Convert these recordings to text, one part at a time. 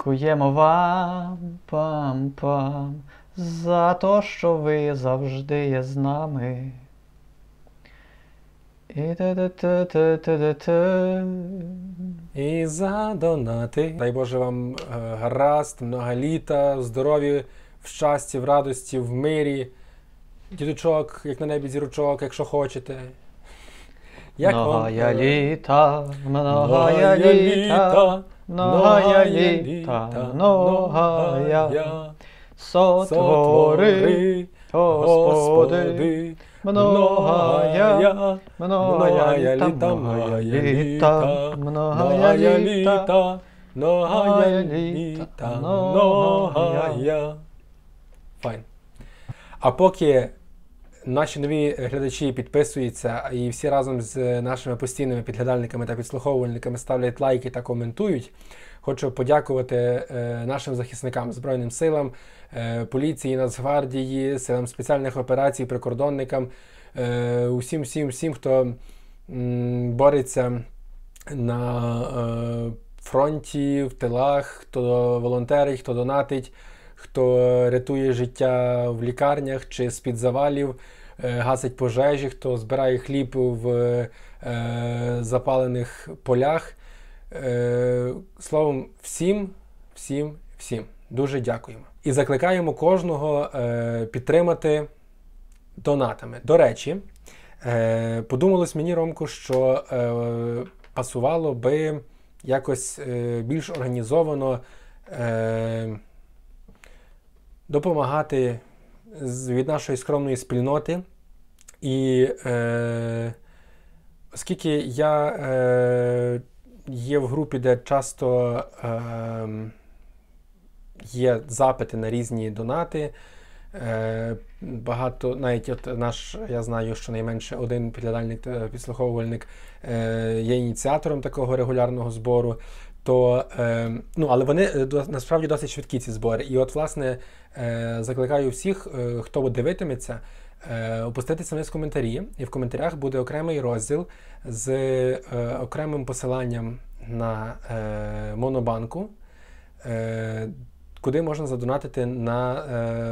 Дякуємо вам, пам-пам, за те, що ви завжди є з нами. І. І за донати. Дай Боже вам е, гаразд, много літа, здоров'я, в щасті, в радості, в мирі. Дідучок, як на небі зірочок, якщо хочете. Як? Многая літа, многая літа, многая літа, многая. Сотвори, Господи, многая, многая літа, многая літа, многая літа, многая літа, многая. Файн. А поки наші нові глядачі підписуються і всі разом з нашими постійними підглядальниками та підслуховувальниками ставлять лайки та коментують, хочу подякувати е, нашим захисникам Збройним силам, е, поліції, Нацгвардії, силам спеціальних операцій, прикордонникам, е, усім, всім, всім, хто бореться на е, фронті, в тилах, хто волонтерить, хто донатить, хто рятує життя в лікарнях чи з-під завалів, е, гасить пожежі, хто збирає хліб в е, запалених полях. Е, словом, всім, всім, всім дуже дякуємо. І закликаємо кожного е, підтримати донатами. До речі, е, подумалось мені, Ромку, що е, пасувало би якось е, більш організовано е, допомагати від нашої скромної спільноти. І е, оскільки я е, є в групі, де часто е, є запити на різні донати. Е, багато, навіть от наш, я знаю, що найменше один підглядальник та підслуховувальник е, є ініціатором такого регулярного збору. То, е, ну, але вони е, насправді досить швидкі ці збори. І от, власне, е, закликаю всіх, е, хто дивитиметься, е, опуститися вниз в коментарі, і в коментарях буде окремий розділ з е, окремим посиланням на е, монобанку, е, куди можна задонатити на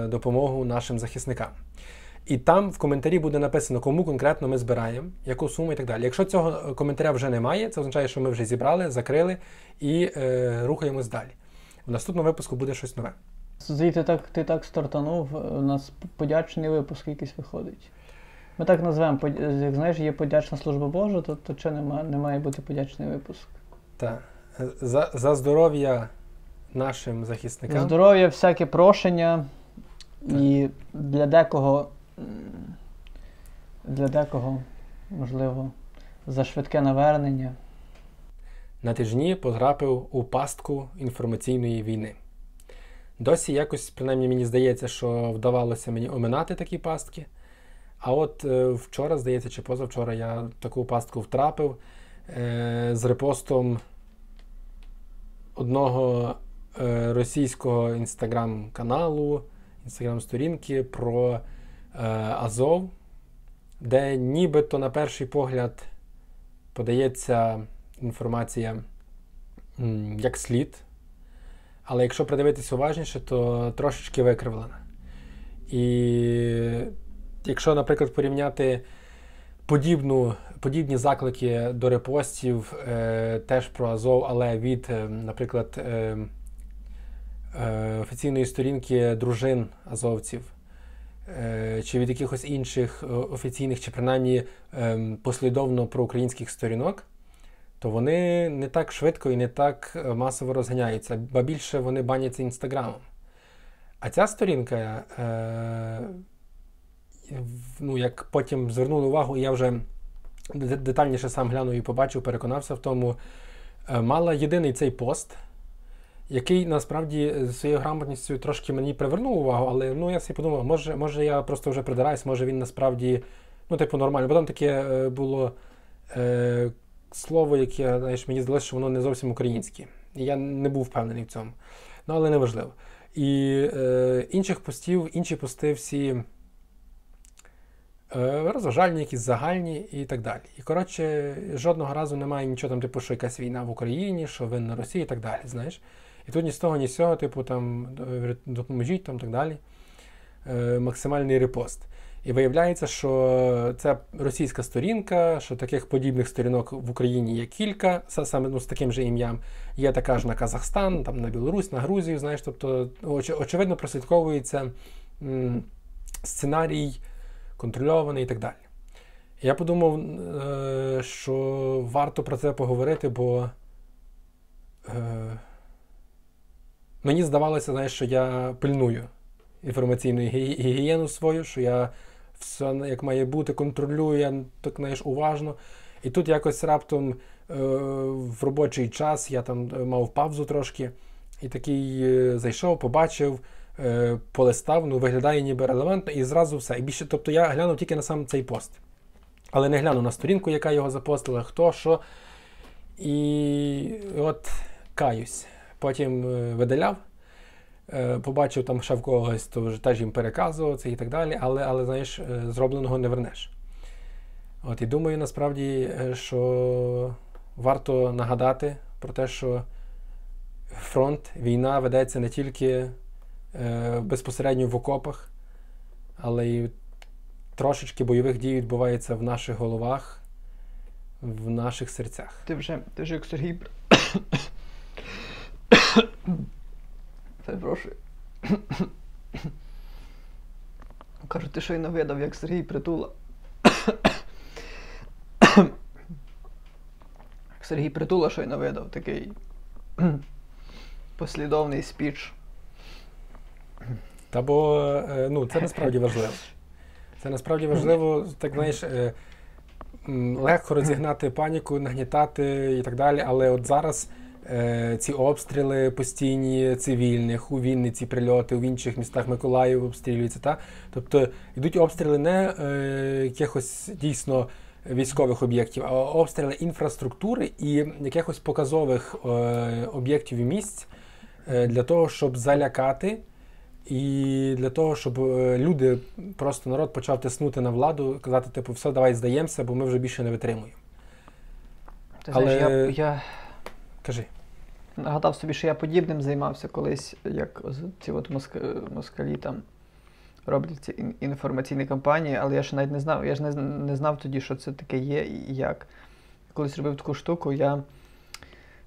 е, допомогу нашим захисникам. І там в коментарі буде написано, кому конкретно ми збираємо, яку суму і так далі. Якщо цього коментаря вже немає, це означає, що ми вже зібрали, закрили і е, рухаємось далі. В наступному випуску буде щось нове. Звідти так, ти так стартанув, у нас подячний випуск якийсь виходить. Ми так назвемо, як знаєш, є подячна служба Божа, то, то чи не, не має бути подячний випуск. Та, за, за здоров'я нашим захисникам. Здоров'я, всяке прошення. І для декого, для декого, можливо, за швидке навернення. на тижні потрапив у пастку інформаційної війни. Досі якось, принаймні, мені здається, що вдавалося мені оминати такі пастки. А от е, вчора, здається, чи позавчора я таку пастку втрапив е, з репостом одного е, російського інстаграм-каналу, інстаграм-сторінки про Азов, де нібито на перший погляд подається інформація як слід, але якщо придивитися уважніше, то трошечки викривлена. І якщо, наприклад, порівняти подібну, подібні заклики до репостів е, теж про Азов, але від, е, наприклад, е, е, офіційної сторінки дружин азовців, е, чи від якихось інших е, офіційних, чи принаймні е, послідовно проукраїнських сторінок, то вони не так швидко і не так е, масово розганяються, ба більше вони баняться інстаграмом. А ця сторінка, е, ну, як потім звернули увагу, я вже детальніше сам глянув і побачив, переконався в тому, е, мала єдиний цей пост, який насправді своєю грамотністю трошки мені привернув увагу, але ну, я собі подумав, може, може я просто вже придираюсь, може він насправді ну, типу, нормально. Бо там таке е, було е, слово, яке знаєш, мені здалося, що воно не зовсім українське. Я не був впевнений в цьому. Ну, але неважливо. І е, інших постів, інші пости всі е, розважальні, якісь загальні і так далі. І коротше, жодного разу немає нічого там, типу, що якась війна в Україні, що винна Росія і так далі. Знаєш. І тут ні з того, ні з цього, типу, там допоможіть там так далі. Е, максимальний репост. І виявляється, що це російська сторінка, що таких подібних сторінок в Україні є кілька, саме ну, з таким же ім'ям. Є така ж на Казахстан, там на Білорусь, на Грузію. Знаєш, тобто, оч, очевидно, прослідковується м, сценарій контрольований і так далі. Я подумав, е, що варто про це поговорити, бо е, мені здавалося, знаєш, що я пильную інформаційну гігієну свою, що я все як має бути, контролюю, я так знаєш, уважно. І тут якось раптом е, в робочий час я там мав павзу трошки, і такий е, зайшов, побачив, е, полистав, ну виглядає ніби релевантно, і зразу все. І більше, Тобто я глянув тільки на сам цей пост. Але не глянув на сторінку, яка його запостила, хто, що. І от каюсь. Потім е, видаляв. Е, побачив там ще в когось, то вже теж їм переказував це і так далі, але, але знаєш, е, зробленого не вернеш. От І думаю, насправді, що варто нагадати про те, що фронт, війна ведеться не тільки безпосередньо в окопах, але й трошечки бойових дій відбувається в наших головах, в наших серцях. Ти вже ти вже як Сергій Перепрошую. Кажуть, ти щойно видав, як Сергій Притула. Сергій Притула щойно видав такий послідовний спіч. Та бо е, ну, це насправді важливо. Це насправді важливо, так знаєш, е, легко розігнати паніку, нагнітати і так далі, але от зараз. Е, ці обстріли постійні цивільних, у Вінниці прильоти, у інших містах Миколаїв обстрілюються. Та? Тобто йдуть обстріли не е, якихось дійсно військових об'єктів, а обстріли інфраструктури і якихось показових е, об'єктів і місць е, для того, щоб залякати. І для того, щоб е, люди, просто народ почав тиснути на владу, казати, типу, все, давай здаємося, бо ми вже більше не витримуємо. Ти знаєш, Але... я, я... Кажи. Нагадав собі, що я подібним займався колись, як ці от москалі там роблять ці інформаційні кампанії, але я ж навіть не знав. Я ж не, не знав тоді, що це таке є і як. Колись робив таку штуку, я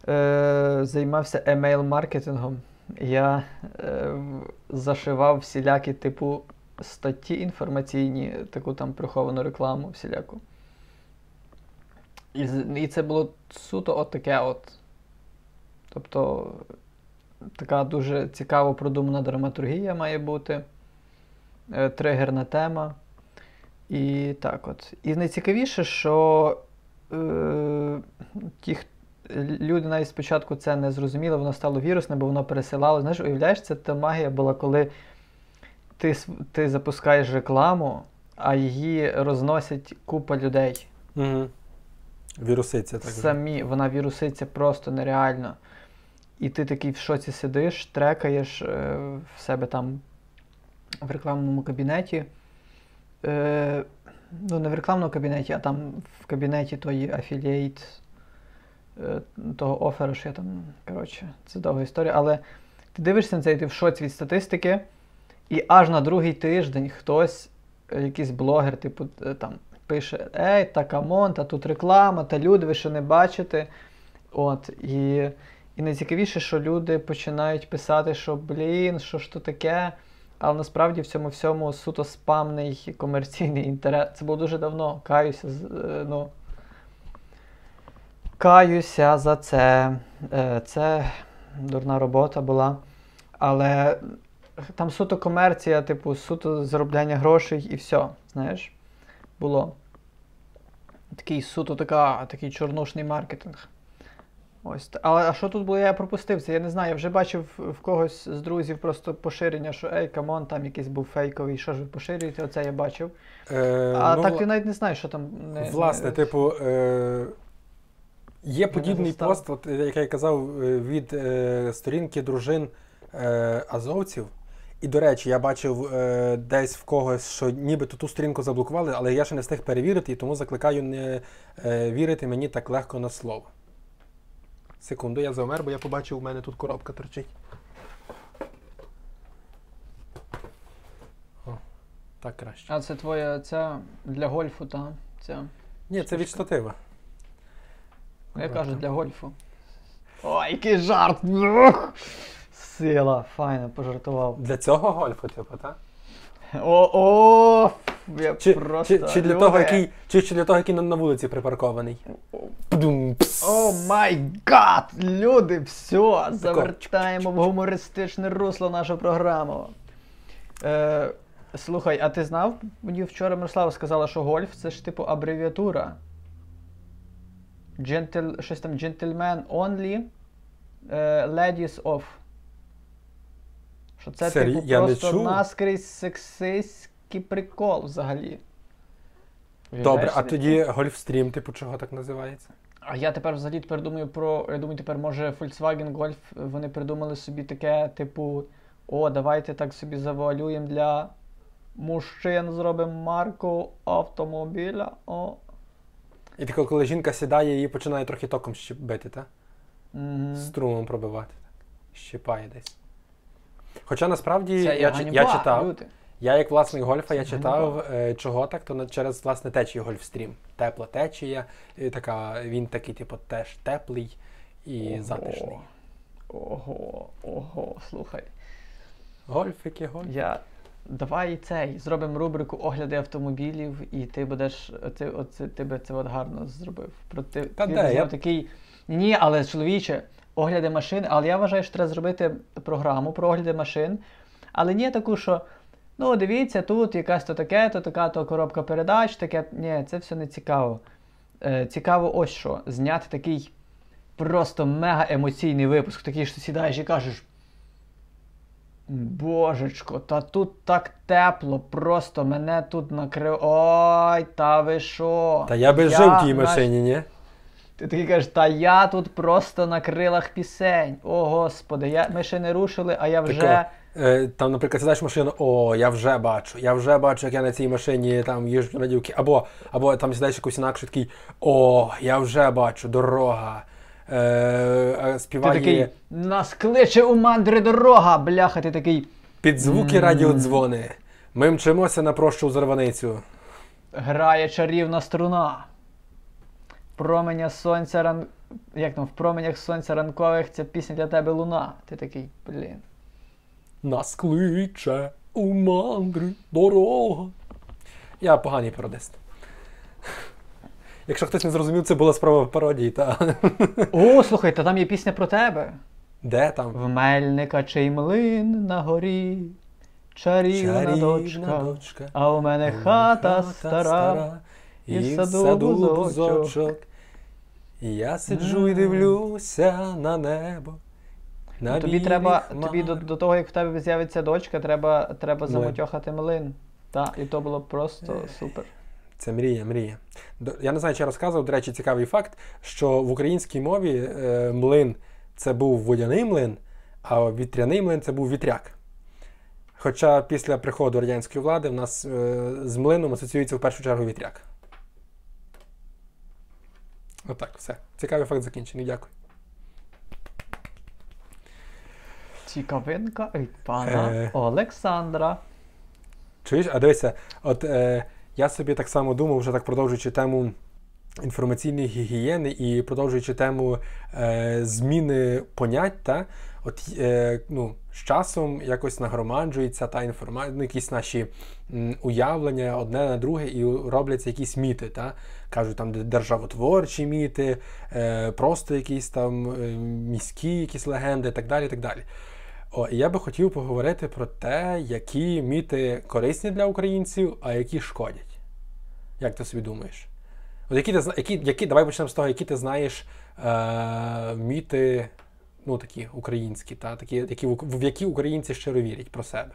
е, займався емейл-маркетингом. Я е, зашивав всілякі типу статті інформаційні, таку там приховану рекламу всіляку. І і це було суто от таке от. Тобто така дуже цікаво продумана драматургія має бути, е, тригерна тема. І так от. І найцікавіше, що е, ті люди навіть спочатку це не зрозуміли, воно стало вірусним, бо воно пересилало. Знаєш, уявляєш, це та магія була, коли ти ти запускаєш рекламу, а її розносять купа людей. Угу. Віруситься так. Самі, вона віруситься просто нереально. І ти такий в шоці сидиш, трекаєш е, в себе там в рекламному кабінеті. Е, Ну, не в рекламному кабінеті, а там в кабінеті тої affiliate, е, того оферу, що я там. Коротше, це довга історія. Але ти дивишся на це і ти в шоці від статистики, і аж на другий тиждень хтось, е, якийсь блогер, типу, е, там, пише: Ей, та come on, та тут реклама, та люди, ви що не бачите. От, і... І найцікавіше, що люди починають писати, що блін, що ж то таке. Але насправді в цьому всьому суто спамний комерційний інтерес. Це було дуже давно. Каюся е, ну, каюся за це. Е, це дурна робота була. Але там суто комерція, типу, суто заробляння грошей і все. Знаєш, було. Такий суто така, такий чорнушний маркетинг. Ось. Але а що тут було, я пропустив це? Я не знаю. Я вже бачив в когось з друзів просто поширення, що ей, come on, там якийсь був фейковий, що ж ви поширюєте, оце я бачив. Е, а ну, так ти навіть не знаєш, що там. Не, Власне, не... типу, е, є подібний пост, от, як я казав, е, від е, сторінки дружин е, азовців. І, до речі, я бачив е, десь в когось, що нібито ту сторінку заблокували, але я ще не встиг перевірити, і тому закликаю не е, вірити мені так легко на слово. Секунду, я завмер, бо я побачив, у мене тут коробка торчить. О, так краще. А це твоя ця для гольфу, та ця. Ні, це від штатива. Я кажу для гольфу. Ой, який жарт! Сила, файно, пожартував. Для цього гольфу, типу, так? О-о! Я Чи, просто чи, чи, для того, який, чи, чи для того, який на, на вулиці припаркований? Oh my god! Люди, все, завертаємо в гумористичне русло нашу програму. Е, слухай, а ти знав? Мені вчора Мирослава сказала, що гольф це ж типу абревіатура. Gentle, щось там gentleman only, е, ladies off. Що це Сері- типу я не просто чув. наскрізь сексистський прикол взагалі. Добре, Уявляєш а собі? тоді гольфстрім, типу, чого так називається? А я тепер взагалі тепер думаю про. Я думаю, тепер може Volkswagen Golf вони придумали собі таке, типу, о, давайте так собі завуалюємо для мужчин, зробимо марку автомобіля. О. І тако, коли жінка сідає, її починає трохи током ще бити, так? Мгм. Струмом пробивати. Так. Щипає десь. Хоча насправді Це я, є я читав, люди. Я як власник гольфа, я читав, е, чого так, то через власне течію гольфстрім. Тепла течія, і така, він такий, типу, теж теплий і Ого. затишний. Ого, ого, слухай. Гольфики, гольф. Я. Давай цей, зробимо рубрику огляди автомобілів, і ти будеш. Ти, оце, ти би це от гарно зробив. Про ти, Та ти де, я- такий. Ні, але чоловіче, огляди машин, але я вважаю, що треба зробити програму про огляди машин. Але ні таку, що. Ну, дивіться, тут якась то таке, то така то коробка передач, таке. Ні, це все не цікаво. Е, цікаво, ось що. Зняти такий просто мега емоційний випуск, такий, що сідаєш і кажеш. Божечко, та тут так тепло, просто мене тут накрив. Ой, та ви що? Та я би жив в тій машині, ні? Ти такий кажеш, та я тут просто на крилах пісень. О, Господи, я, ми ще не рушили, а я вже. Тако, е, там, наприклад, сідаєш в машину, о, я вже бачу, я вже бачу, як я на цій машині там їжджу на радівки. Або, або там сідаєш якусь інакшу, такий, о, я вже бачу, дорога. Е, е, Ти такий, нас кличе у мандри дорога, бляха, ти такий. під звуки М. радіодзвони. Ми мчимося на прощу зарваницю. Грає чарівна струна. Променя сонця ран... Як там, в променях сонця ранкових ця пісня для тебе луна. Ти такий, блін. Нас кличе у мандри дорога. Я поганий пародист. Якщо хтось не зрозумів, це була справа в пародії, та О, слухай, та там є пісня про тебе. де там? В мельника чий млин на горі, чарівна, дочка, дочка. а у мене хата стара. і і в саду саду бузочок. бузочок. Я сиджу і дивлюся на небо. На Ну, тобі білі треба, тобі до, до того, як в тебе з'явиться дочка, треба, треба замотьохати млин. Так, і то було просто супер. Це мрія, мрія. Я не знаю, чи я розказував, до речі, цікавий факт, що в українській мові е, млин це був водяний млин, а вітряний млин це був вітряк. Хоча після приходу радянської влади в нас е, з млином асоціюється в першу чергу вітряк. Отак, все. Цікавий факт закінчений. Дякую. Цікавинка від пана Е. Олександра. Чуєш, а дивися, от е, я собі так само думав, вже так продовжуючи тему інформаційної гігієни і продовжуючи тему е, зміни понять, та, от, е, ну, з часом якось нагромаджується та інформація, ну, якісь наші м, уявлення одне на друге, і робляться якісь міти. Та? Кажуть, там державотворчі міти, е, просто якісь там е, міські якісь легенди і так далі. І так далі. О, і я би хотів поговорити про те, які міти корисні для українців, а які шкодять. Як ти собі думаєш? От які ти які, які, давай почнемо з того, які ти знаєш е, міти, ну такі українські, та, такі, які, в, в які українці щиро вірять про себе.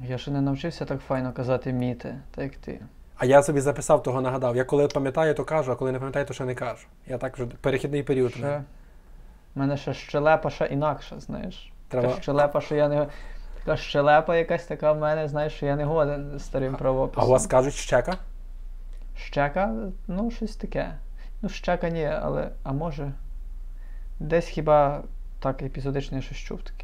Я ще не навчився так файно казати міти, так як ти. А я собі записав, того нагадав. Я коли пам'ятаю, то кажу, а коли не пам'ятаю, то ще не кажу. Я так вже перехідний період. Ще... У мене ще щелепа ще інакша, знаєш. Треба- Така щелепа, що я не. Така щелепа якась така в мене, знаєш, що я не годен старим правописом. А у вас кажуть щека? Щека, ну, щось таке. Ну, щека ні, але. А може. Десь хіба так епізодично я щось чув таке.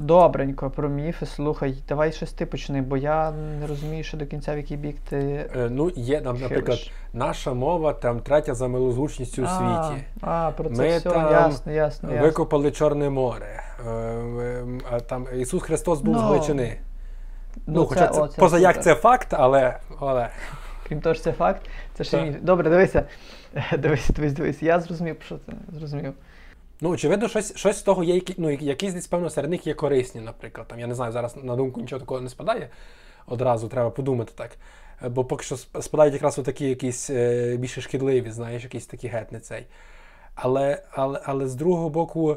Добренько, про міфи, слухай, давай щось ти почни, бо я не розумію, що до кінця в який бік ти. Е, ну, є там, наприклад, хилиш. наша мова там третя за милозвучністю у світі. А, про це Ми все, там ясно, ясно, ясно. Чорне море. Е, е, там Ісус Христос був Ну, з Галичини. Ну, Ну, хоча це, о, поза як це факт, але. але. Крім того, що це факт, це ще міф. Добре, дивися. Дивись, дивись, дивись. Я зрозумів, що це зрозумів. Ну, очевидно, щось, щось з того є, які, ну, якісь десь, певно, серед них є корисні, наприклад. Там, я не знаю, зараз на думку нічого такого не спадає. Одразу треба подумати так. Е, Бо поки що спадають якраз такі якісь е, більше шкідливі, знаєш, якісь такі геть цей. Але, але, але з другого боку,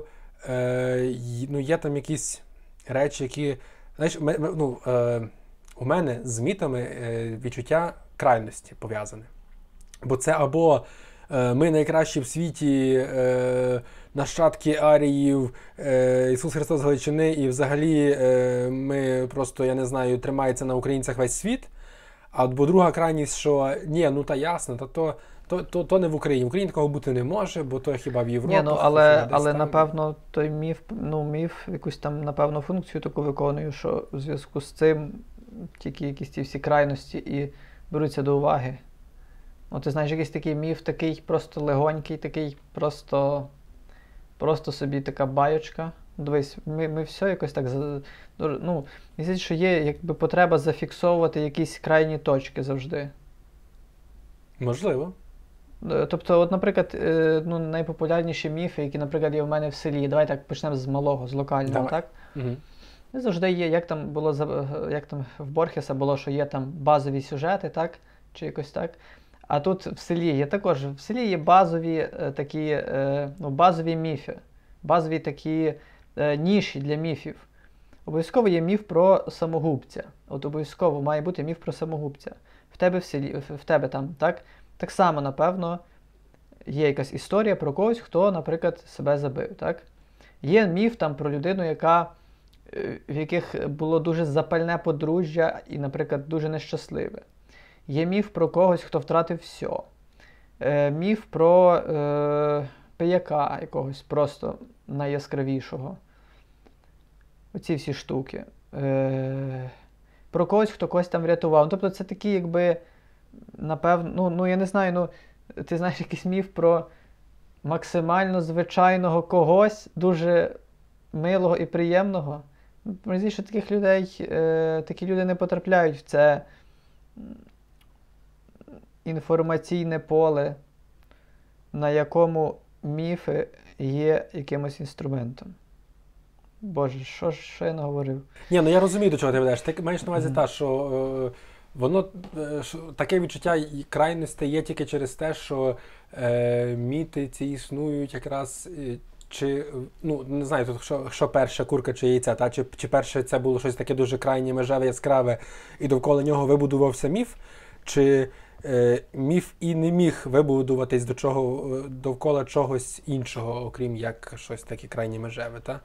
е, ну, є там якісь речі, які. Знаєш, ме- ну, е, у мене з мітами е, відчуття крайності пов'язане. Бо це або е, ми найкращі в світі е, нащадки аріїв, е, Ісус Христос з Галичини, і взагалі е, ми просто, я не знаю, тримається на українцях весь світ. А бо друга крайність, що ні, ну та ясно, та то, то, то, то не в Україні. В Україні такого бути не може, бо то хіба в Європі. Ні, ну але, але там. напевно той міф, ну, міф якусь там, напевно, функцію таку виконує, що у зв'язку з цим тільки якісь ті всі крайності і беруться до уваги. Ну, ти знаєш, якийсь такий міф, такий просто легонький, такий просто, просто собі така байочка. Дивись, ми, ми все якось так. Ну, мені що є якби потреба зафіксовувати якісь крайні точки завжди. Можливо. Е, Тобто, от, наприклад, е, ну, найпопулярніші міфи, які, наприклад, є в мене в селі. Давай так почнемо з малого, з локального, Давай. так? Угу. Ну, Завжди є, як там було як там в Борхеса було, що є там базові сюжети, так? Чи якось так. А тут в селі є також в селі є базові е, такі е, ну, базові міфи, базові такі е, ніші для міфів. Обов'язково є міф про самогубця. От обов'язково має бути міф про самогубця. В тебе в селі, в тебе там, так? Так само, напевно, є якась історія про когось, хто, наприклад, себе забив. Так? Є міф там про людину, яка, в яких було дуже запальне подружжя і, наприклад, дуже нещасливе. Є міф про когось, хто втратив все. Е, міф про е, пияка якогось просто найяскравішого. Оці всі штуки. Е, про когось, хто когось там врятував. Ну, Тобто це такі, якби, напевно, ну, ну я не знаю, ну, ти знаєш якийсь міф про максимально звичайного когось, дуже милого і приємного. Мені що таких людей, е, такі люди не потрапляють в це інформаційне поле, на якому міфи є якимось інструментом. Боже, що що я наговорив? Ні, ну я розумію, до чого ти ведеш. Ти маєш на увазі Мгм. та, що е, воно е, таке відчуття і крайності є тільки через те, що е, міти ці існують якраз. е, Чи ну не знаю, тут що, що перша курка чи яйця, та чи, чи перше це було щось таке дуже крайнє, межеве, яскраве, і довкола нього вибудувався міф, чи міф і не міг вибудуватись до чого е, довкола чогось іншого, окрім як щось таке крайнє межеве, та?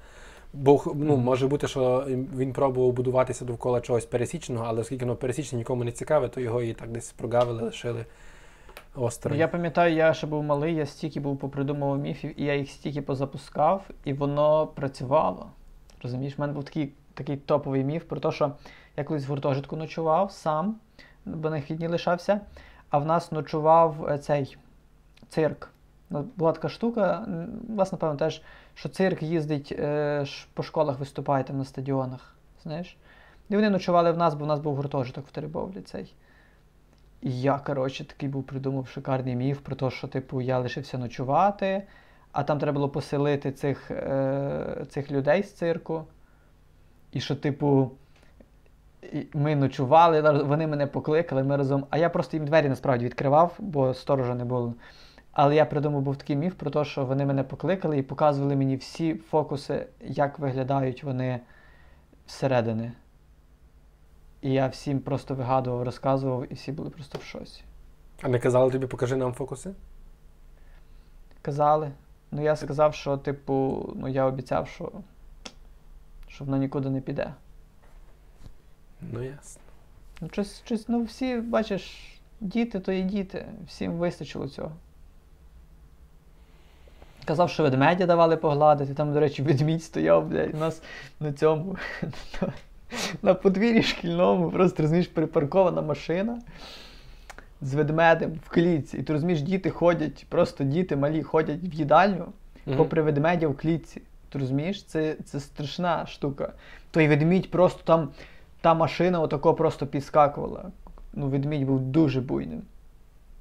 Бо ну, може бути, що він пробував будуватися довкола чогось пересічного, але оскільки воно пересічне нікому не цікаве, то його і так десь прогавили, лишили Ну, я пам'ятаю, я ще був малий, я стільки був попридумував міфів, і я їх стільки позапускав, і воно працювало. Розумієш, в мене був такий, такий топовий міф про те, що я колись в гуртожитку ночував сам, бо на вихідні лишався, а в нас ночував е, цей цирк. Ну, Була така штука, власне, напевно, теж, що цирк їздить е, по школах, виступає там на стадіонах. Знаєш? І вони ночували в нас, бо в нас був гуртожиток в Теребовлі цей. І я, коротше, такий був придумав шикарний міф про те, що, типу, я лишився ночувати, а там треба було поселити цих, е, цих людей з цирку. І що, типу, ми ночували, вони мене покликали, ми разом. А я просто їм двері насправді відкривав, бо сторожа не було. Але я придумав був такий міф про те, що вони мене покликали і показували мені всі фокуси, як виглядають вони всередини. І я всім просто вигадував, розказував, і всі були просто в шоці. А не казали тобі, покажи нам фокуси? Казали. Ну я сказав, що, типу, ну я обіцяв, що, що воно нікуди не піде. Ну ясно. Ну, щось, щось, ну всі, бачиш, діти то і діти, всім вистачило цього. Казав, що ведмедя давали погладити. Там, до речі, ведмідь стояв, блядь, у нас на цьому. На подвір'ї шкільному, просто розумієш, припаркована машина з ведмедем в клітці. І ти розумієш, діти ходять, просто діти малі ходять в їдальню Мгм. попри ведмедя в клітці. Ти розумієш, це, це страшна штука. Той ведмідь просто там, та машина отако просто підскакувала. Ну, ведмідь був дуже буйним.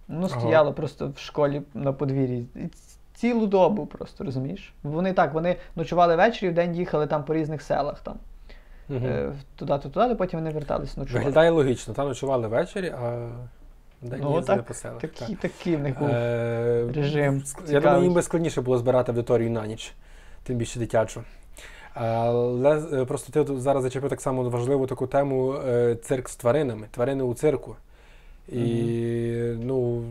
Ну, Ага. стояло просто в школі на подвір'ї. Цілу добу просто, розумієш? Вони так, вони ночували ввечері, в день їхали там по різних селах там. Мгм. Е, туди-то, туди, потім вони вертались ночувати. Виглядає логічно. Там ночували ввечері, а день Ну, їздили так, по селах. Такі, Так. такі в них був. Е, режим Я думаю, їм би складніше було збирати аудиторію на ніч, тим більше дитячу. Але е, просто ти тут зараз зачепив так само важливу таку тему е, цирк з тваринами, тварини у цирку. І ну,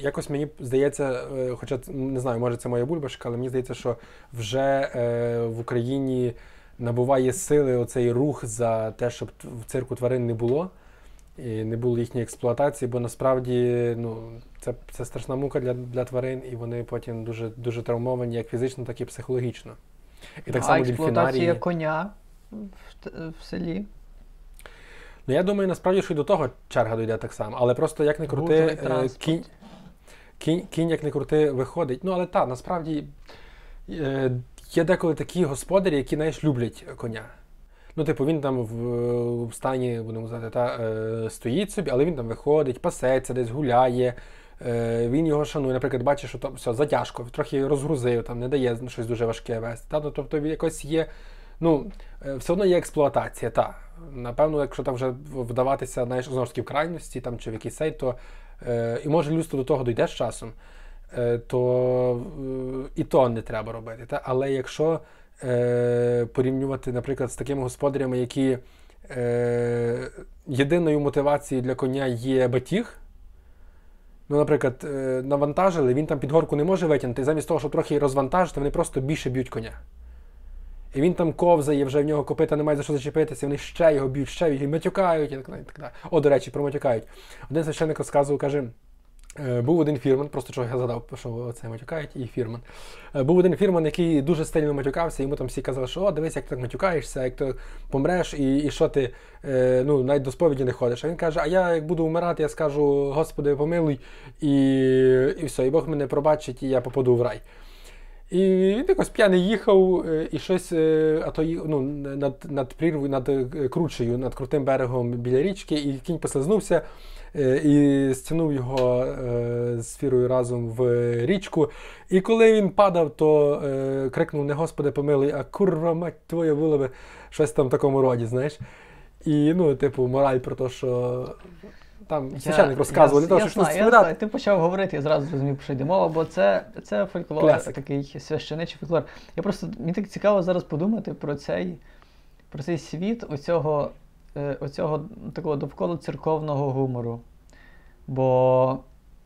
якось мені здається, е, хоча не знаю, може це моя бульбашка, але мені здається, що вже е, в Україні набуває сили оцей рух за те, щоб в цирку тварин не було. І не було їхньої експлуатації, бо насправді ну, це, це страшна мука для, для тварин, і вони потім дуже, дуже травмовані як фізично, так і психологічно. І так а само експлуатація коня в, в селі. Ну я думаю, насправді, що і до того черга дойде так само. Але просто як не крути, е, кінь, кінь, кінь, як не крути, виходить. Ну, але так, насправді е, є деколи такі господарі, які знаєш, люблять коня. Ну, типу, він там в, в стані, будемо казати, та, е, стоїть собі, але він там виходить, пасеться, десь гуляє. Е, він його шанує, наприклад, бачить, що там все затяжко, трохи розгрузив, там не дає щось дуже важке вести. Та? Тобто якось є, ну, е, все одно є експлуатація, так. Напевно, якщо там вже вдаватися знаєш, знову ж таки в крайності там, чи в якийсь сейт, то е, і може людство до того дійде з часом, е, то е, і то не треба робити. Та? Але якщо е, порівнювати, наприклад, з такими господарями, які е, єдиною мотивацією для коня є батіг. Ну, наприклад, е, навантажили, він там під горку не може витягнути, і замість того, щоб трохи розвантажити, вони просто більше б'ють коня. І він там ковзає, вже в нього копита немає за що зачепитися, вони ще його б'ють, ще матюкають, і далі. і так далі. О, до речі, про матюкають. Один священник розказував, каже. Е, Був один фірман, просто чого я згадав, що це матюкають, і фірман. Е, Був один фірман, який дуже сильно матюкався, йому там всі казали, що о, дивись, як ти так матюкаєшся, як ти помреш, і, і що ти е, ну, навіть до сповіді не ходиш. А він каже: А я як буду вмирати, я скажу, Господи, помилуй, і, і все, і Бог мене пробачить, і я попаду в рай. І він якось п'яний їхав, і щось, а то ну, над, над прірвою, над кручею, над крутим берегом біля річки, і кінь послизнувся і стягнув його е, з фірою разом в річку. І коли він падав, то е, крикнув: не Господи, помилуй, а курва мать твоя було би щось там в такому роді, знаєш. І ну, типу, мораль про те, що там священник розказував, я щоб щось знаю, я знаю. Ти почав говорити, я зразу зрозумів, про що йде мова, бо це, це фольклор, Класик. такий священичий фольклор. Я просто мені так цікаво зараз подумати про цей, про цей світ оцього, е, оцього такого довкола церковного гумору. Бо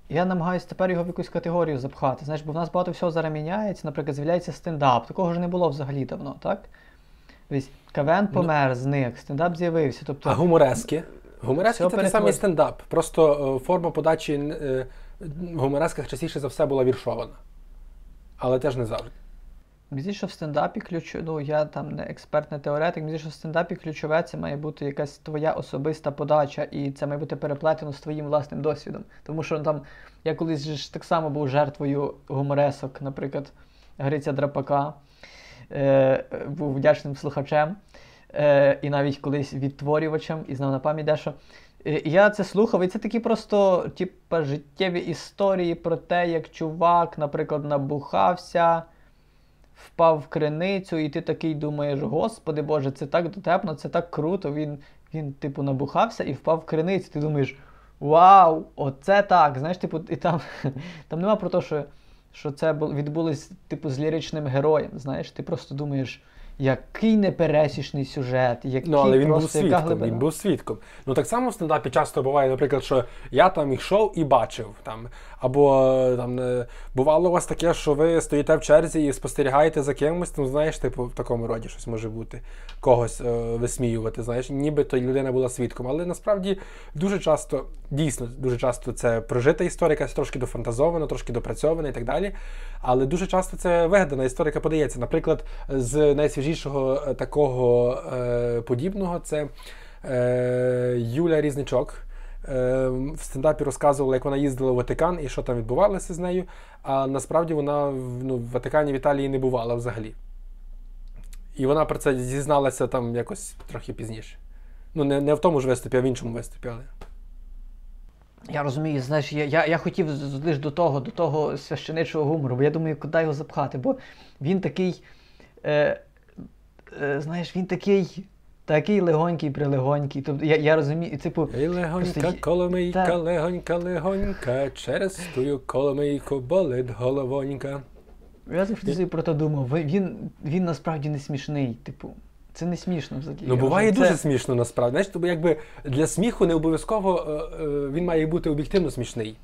я намагаюся тепер його в якусь категорію запхати. Знаєш, бо в нас багато всього зараз міняється, наприклад, з'являється стендап. Такого ж не було взагалі давно, так? Дивись, КВН помер, зник, стендап з'явився. Тобто, А гуморески? Гуморески це той самий стендап. Просто е, форма подачі е, в гуморесках частіше за все була віршована. Але теж не завжди. Мені що в стендапі ключ... ну я там не експерт, не теоретик, мені що в стендапі ключове це має бути якась твоя особиста подача, і це має бути переплетено з твоїм власним досвідом. Тому що там я колись ж так само був жертвою гуморесок, наприклад, Гриця Драпака, е, був вдячним слухачем, е, і навіть колись відтворювачем, і знав на пам'ять дещо. Я це слухав, і це такі просто, типа, життєві історії про те, як чувак, наприклад, набухався впав в криницю, і ти такий думаєш, господи Боже, це так дотепно, це так круто. Він, він типу, набухався і впав в криницю. Ти думаєш, вау, оце так. Знаєш, типу, і там, там нема про те, що, що це відбулось типу, з ліричним героєм. Знаєш, ти просто думаєш, який непересічний сюжет, який Ну, але він просто, був яка свідком. глибина. Він був свідком. Ну так само в стендапі часто буває, наприклад, що я там йшов і бачив там. Або е, там е, бувало у вас таке, що ви стоїте в черзі і спостерігаєте за кимось, ну знаєш, типу, в такому роді щось може бути, когось е, висміювати, знаєш, ніби то людина була свідком. Але насправді дуже часто, дійсно, дуже часто це прожита історія, якась трошки дофантазована, трошки допрацьована і так далі. Але дуже часто це вигадана історія, яка подається. Наприклад, з найсвіжішого е, такого е, подібного це е, Юля Різничок. Е, в стендапі розказувала, як вона їздила в Ватикан і що там відбувалося з нею. А насправді вона ну, в Ватикані в Італії не бувала взагалі. І вона про це зізналася там якось трохи пізніше. Ну, не, не в тому ж виступі, а в іншому виступі. Але... Я розумію, знаєш, я, я, я хотів лише до того, до того священичого гумору, бо я думаю, куди його запхати, бо він такий, е, е, знаєш, він такий, такий легонький, прилегонький. Тобто я, я розумію, і, типу, Ей, легонька, Просто коломийка, Та. легонька, легонька, через тую коломийку болить головонька. я завжди собі про те думав. Він, він насправді не смішний. Типу, це не смішно взагалі. Ну, буває вже- дуже це- смішно насправді. Знаєш, тобто якби для сміху не обов'язково е, е, він має бути об'єктивно смішний.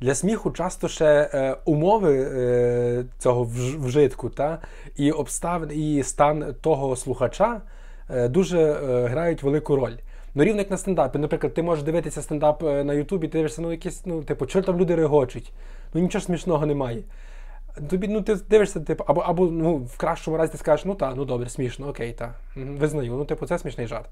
Для сміху часто ще е, умови е, цього вж- вжитку та, і обставини, і стан того слухача дуже е, грають велику роль. Ну, рівно як на стендапі. Наприклад, ти можеш дивитися стендап е, на Ютубі, ти дивишся, ну якісь, ну, типу, чого там люди регочуть? Ну нічого смішного немає. Тобі, ну, ти дивишся, типу, або, або ну, в кращому разі ти скажеш, ну так, ну добре, смішно, окей, так. Визнаю, ну, типу, це смішний жарт.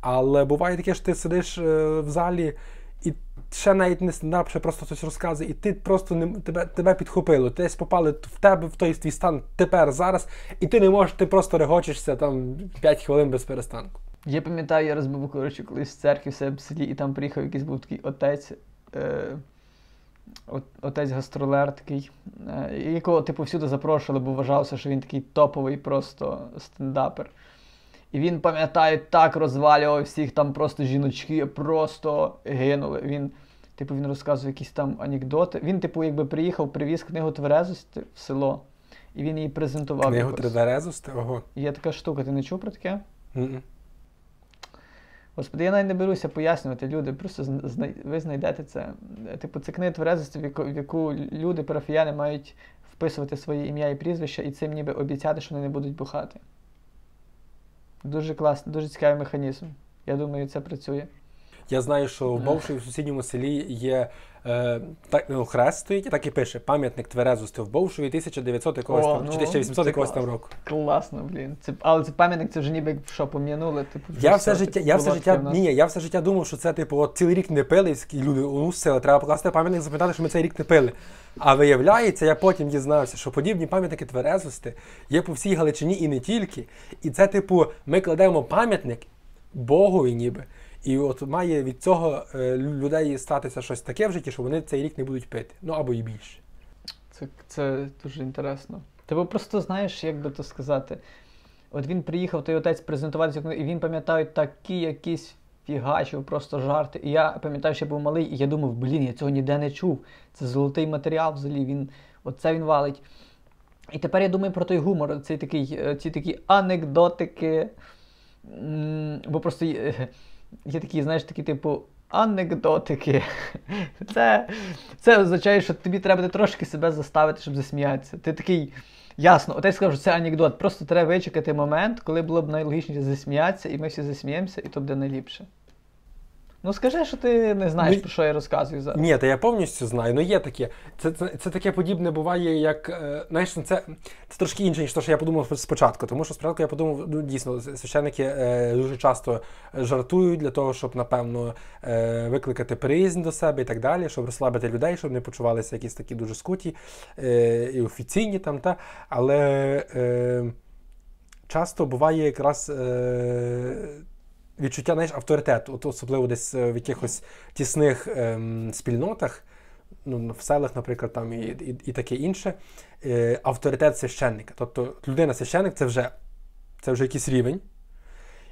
Але буває таке, що ти сидиш е, в залі, і ще навіть не стендап, ще просто щось розказує, і ти просто не тебе, тебе підхопило. Ти десь попали в тебе в той твій стан тепер, зараз, і ти не можеш, ти просто регочешся там 5 хвилин без перестанку. Я пам'ятаю, я раз був коротше, колись в церкві в себе в селі, і там приїхав якийсь був такий отець. Е- Отець гастролер такий, е, якого типу всюди запрошували, бо вважався, що він такий топовий просто стендапер. І він, пам'ятаю, так розвалював всіх, там просто жіночки просто гинули. Він, типу, він розказував якісь там анекдоти. Він, типу, якби приїхав, привіз книгу тверезості в село, і він її презентував. Книгу. Тредерезусти, ого. Є така штука, ти не чув про таке? М-м. Господи, я навіть не беруся пояснювати люди, просто знай- ви знайдете це. Типу, це книга тверезості, в яку, в яку люди, парафіяни, мають вписувати своє ім'я і прізвище, і цим ніби обіцяти, що вони не будуть бухати. Дуже класно, дуже цікавий механізм. Я думаю, це працює. Я знаю, що в Бовшові в сусідньому селі є е, так, ну, хрест стоїть, так і пише пам'ятник Тверезости в Бовшові 1900 якогось О, там, ну, чи 1800 це якогось там класно. року. Класно, блін. Це, але це пам'ятник, це вже ніби що пом'янули. Типу, вже Я все все, життя, типу, я все життя, ні, я все життя думав, що це типу, от цілий рік не пили, і люди ну все, треба покласти пам'ятник, запам'ятати, що ми цей рік не пили. А виявляється, я потім дізнався, що подібні пам'ятники тверезости є по всій Галичині і не тільки. І це, типу, ми кладемо пам'ятник Богові ніби. І от має від цього е, людей статися щось таке в житті, що вони цей рік не будуть пити. Ну або і більше. Це, це дуже інтересно. Тебе просто знаєш, як би то сказати. От він приїхав, той отець презентуватися, і він пам'ятає такі якісь фігачив, просто жарти. І я пам'ятаю, що я був малий, і я думав, блін, я цього ніде не чув. Це золотий матеріал взагалі. Він, оце він валить. І тепер я думаю про той гумор, цей такий, е, ці такі анекдотики. Бо просто є, такі, знаєш, такі, типу, анекдотики. Це, це означає, що тобі треба трошки себе заставити, щоб засміятися. Ти такий, ясно, отець сказав, що це анекдот. Просто треба вичекати момент, коли було б найлогічніше засміятися, і ми всі засміємося, і то буде найліпше. Ну скажи, що ти не знаєш, Ну, про що я розказую зараз. Ні, та я повністю знаю. Ну є таке. Це, це, це таке подібне буває, як е, знаєш, ну, це, це трошки інше, ніж те, що я подумав спочатку. Тому що спочатку я подумав, ну дійсно, священники е, дуже часто жартують для того, щоб, напевно, е, викликати приязнь до себе і так далі, щоб розслабити людей, щоб не почувалися якісь такі дуже скуті е, і офіційні там. Та. Але е, часто буває якраз. Відчуття знаєш, авторитету, от особливо десь е, в якихось тісних ем, спільнотах, ну, в селах, наприклад, там і, і, і таке інше, е, авторитет священника. Тобто людина священник це вже, це вже якийсь рівень.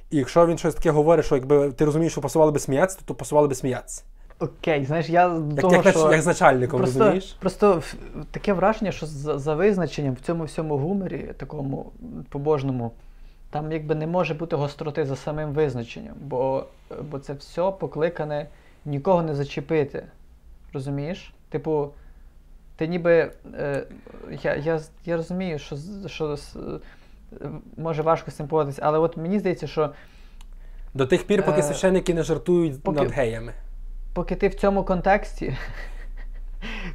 І якщо він щось таке говорить, що якби ти розумієш, що пасувало би сміятися, то пасувало би сміятися. Окей, знаєш, я Як, того, як, що... як з начальником, Просто, розумієш? просто таке враження, що за, за визначенням в цьому всьому гуморі, такому побожному, там якби не може бути гостроти за самим визначенням, бо, бо це все покликане нікого не зачепити. Розумієш? Типу, ти ніби. Е, я я, я розумію, що що може важко з цим поводитися, але от мені здається, що. До тих пір, поки е, священники не жартують поки, над геями. Поки ти в цьому контексті.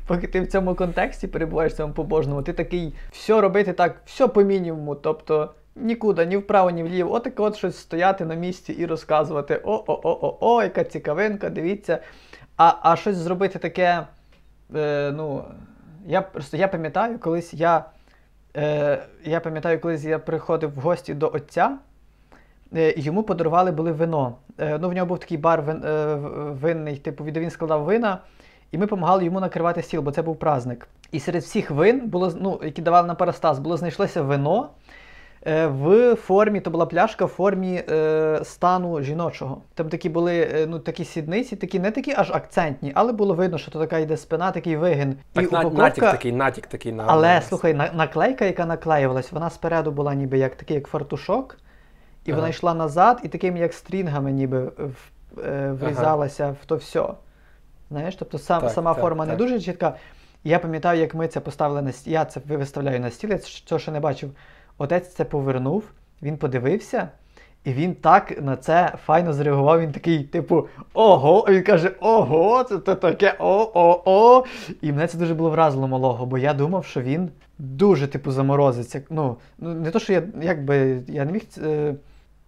Поки ти в цьому контексті перебуваєш в цьому побожному, ти такий все робити так, все по мінімуму. Тобто нікуди, ні вправо, ні вліво. Отак от щось стояти на місці і розказувати: о-о-о-о, яка цікавинка, дивіться. А а щось зробити таке. е, ну, Я просто я пам'ятаю, колись я е, я пам'ятаю, колись я приходив в гості до отця, е, йому подарували були вино. Е, ну, В нього був такий бар вин, е, винний, типу, він складав вина, і ми допомагали йому накривати стіл, бо це був праздник. І серед всіх вин, було, ну, які давали на парастаз, було знайшлося вино. Е, в формі, то була пляшка в формі е, стану жіночого. Там такі були е, ну, такі сідниці, такі не такі аж акцентні, але було видно, що то така йде спина, такий вигин. Так, і упаковка... Натік такий, натік такий на. Але слухай, на, наклейка, яка наклеювалась, вона спереду була ніби як такий, як фартушок, і ага. вона йшла назад, і таким, як стрінгами, ніби е, врізалася ага. в то все. Знаєш, тобто сам, так, сама так, форма так. не дуже чітка. Я пам'ятаю, як ми це поставили на стіл. Я це виставляю на стіл, я цього ще не бачив. Отець це повернув, він подивився, і він так на це файно зреагував. Він такий, типу, ого! Він каже: Ого, це таке о-о-о. І мене це дуже було вразило малого, бо я думав, що він дуже, типу, заморозиться. Ну, ну не то, що я якби я не міг. Е,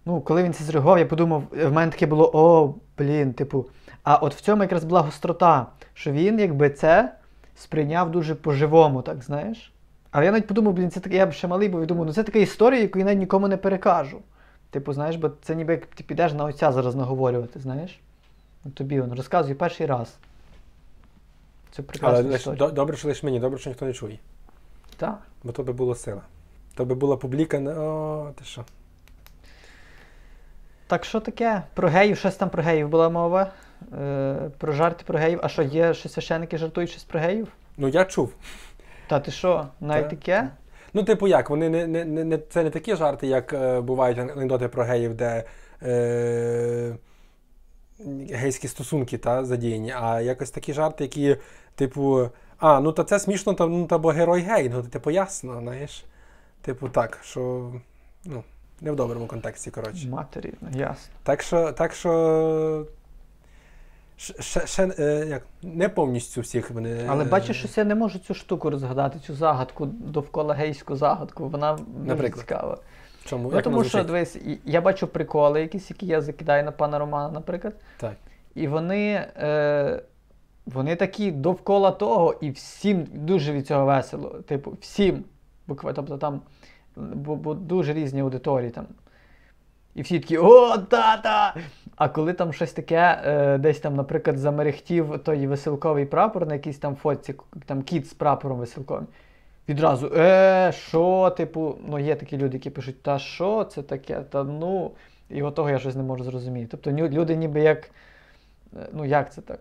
ну, коли він це зреагував, я подумав, в мене таке було о, блін, типу. А от в цьому якраз була гострота, що він, якби це сприйняв дуже по-живому, так знаєш. Але я навіть подумав, блін, це таке, я б ще малий був і думав, ну це така історія, яку я навіть нікому не перекажу. Типу, знаєш, бо це ніби як ти підеш на отця зараз наговорювати, знаєш? Ну, тобі він розказує перший раз. Це прекрасна історія. Добре, що лише мені, добре, що ніхто не чує. Так. Бо то би було сила. То би була публіка, о, ти що. Так що таке? Про геїв, щось там про геїв була мова. Е, Про жарти про геїв. А що, є що священники жартують щось про геїв? Ну, я чув. Та ти що, навіть таке? Ну, типу, як, вони не, не, не, це не такі жарти, як е, бувають анекдоти про геїв, де е, гейські стосунки та, задіяні, а якось такі жарти, які, типу, а, ну та це смішно, та, ну, та бо герой гей, ну, типу, ясно, знаєш. Типу, так, що. ну, Не в доброму контексті, коротше. Матері, ясно. Так що, так що Ще, ще е, як, не повністю всіх вони. Але бачиш, що я не можу цю штуку розгадати, цю загадку довкола гейську загадку. Вона дуже цікава. Чому? Ну, Тому що дивись, я бачу приколи, якісь, які я закидаю на пана Романа, наприклад. Так. І вони е, вони такі довкола того, і всім дуже від цього весело. Типу, всім. Буквально, тобто там бо, бо дуже різні аудиторії там. І всі такі о, тата! А коли там щось таке, е, десь там, наприклад, замерехтів той веселковий прапор на якійсь там фотці, там кіт з прапором веселковим, відразу, е, що, типу, ну є такі люди, які пишуть, та що це таке? Та ну. І от того я щось не можу зрозуміти. Тобто люди ніби як. Е, ну, як це так?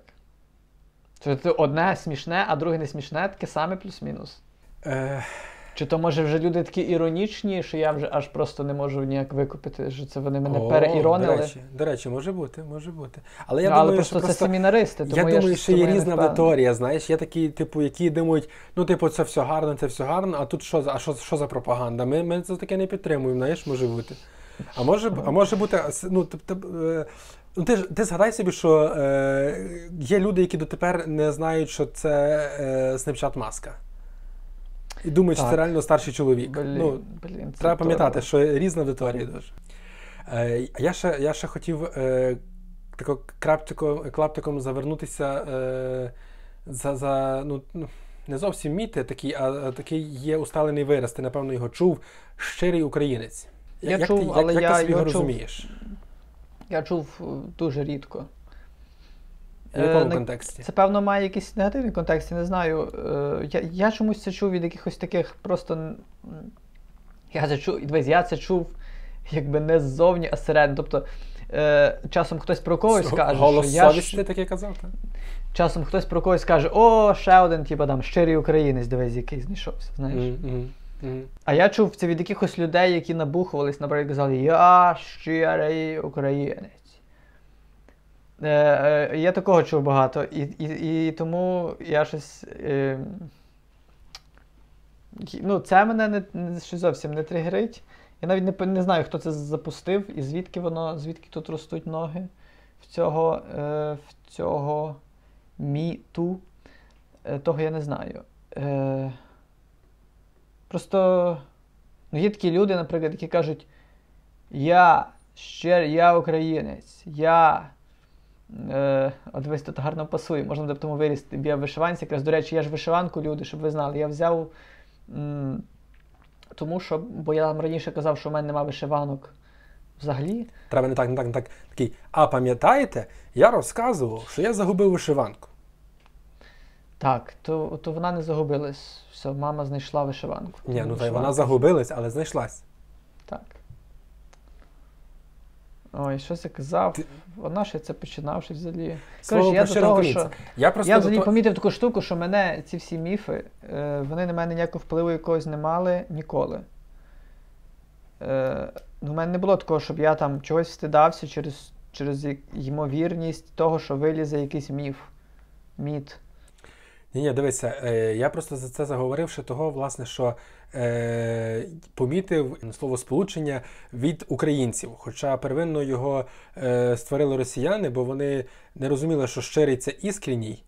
Це одне смішне, а друге не смішне, таке саме плюс-мінус. Е... Чи то може вже люди такі іронічні, що я вже аж просто не можу ніяк викупити, що це вони мене О, переіронили? До речі, до речі, може бути, може бути. Але я ну, думаю, але просто що це семінаристи. Тому я думаю, що є різна аудиторія, знаєш, є такі, типу, які думають, ну, типу, це все гарно, це все гарно, а тут що а що, що за пропаганда? Ми ми це таке не підтримуємо, знаєш, може бути. А може а може бути, ну, тобто. Ну, ти ж ти згадай собі, що е, є люди, які дотепер не знають, що це е, Snapchat маска. І думаєш, що це реально старший чоловік. Блін, ну, блін, це Треба пам'ятати, що різна аудиторія дуже. Е, я ще я ще хотів е, тако клаптиком, клаптиком завернутися е, за, за ну, не зовсім міти, такий, а такий є усталений вираз, ти, напевно, його чув. Щирий українець. Я як чув, ти, але як, я ти його розумієш? Я чув е, дуже рідко. В якому е, контексті? Це, певно, має якийсь негативний контекст, я не знаю. Е, я я чомусь це чув від якихось таких просто. Я це чув, дивись, я це чув якби не ззовні, а зсередини. Тобто е, часом хтось про когось каже, Голос що я совісті ж... таке казав, так? Часом хтось про когось каже, о, ще один, типу, там, щирий українець, дивись, який знайшовся. знаєш. Mm-hmm. Мгм. А я чув це від якихось людей, які набухувались, наприклад, казали, я щирий українець. Е, е, я такого чув багато. І, і, і тому я щось. Е, ну, це мене не, не, щось зовсім не тригерить. Я навіть не, не знаю, хто це запустив і звідки воно, звідки тут ростуть ноги в цього, е, в цього міту. Е, того я не знаю. Е, просто ну, є такі люди, наприклад, які кажуть: Я ще я українець, я. Е, от весь тут гарно пасує, можна буде в тому вирісти. Я вишиванці, якраз, до речі, я ж вишиванку, люди, щоб ви знали. Я взяв. М, тому що, бо я вам раніше казав, що в мене немає вишиванок взагалі. Треба не так, не так, не так. Такий. А пам'ятаєте, я розказував, що я загубив вишиванку. Так, то, то вона не загубилась. Все, мама знайшла вишиванку. Ні, ну та й вона загубилась, але знайшлась. Так. Ой, щось я казав. Ти- Вона ще це починав, щось взагалі. Коротше, я до того, що. Я просто Я взагалі того- помітив таку штуку, що мене ці всі міфи, е, вони на мене ніякого впливу якогось не мали ніколи. Е, ну, в мене не було такого, щоб я там чогось встидався через, через ймовірність того, що вилізе якийсь міф. Міт. Ні, ні, дивися, е, я просто за це заговорив ще того, власне, що е, помітив слово сполучення від українців. Хоча первинно його е, створили росіяни, бо вони не розуміли, що щирий це іскренній,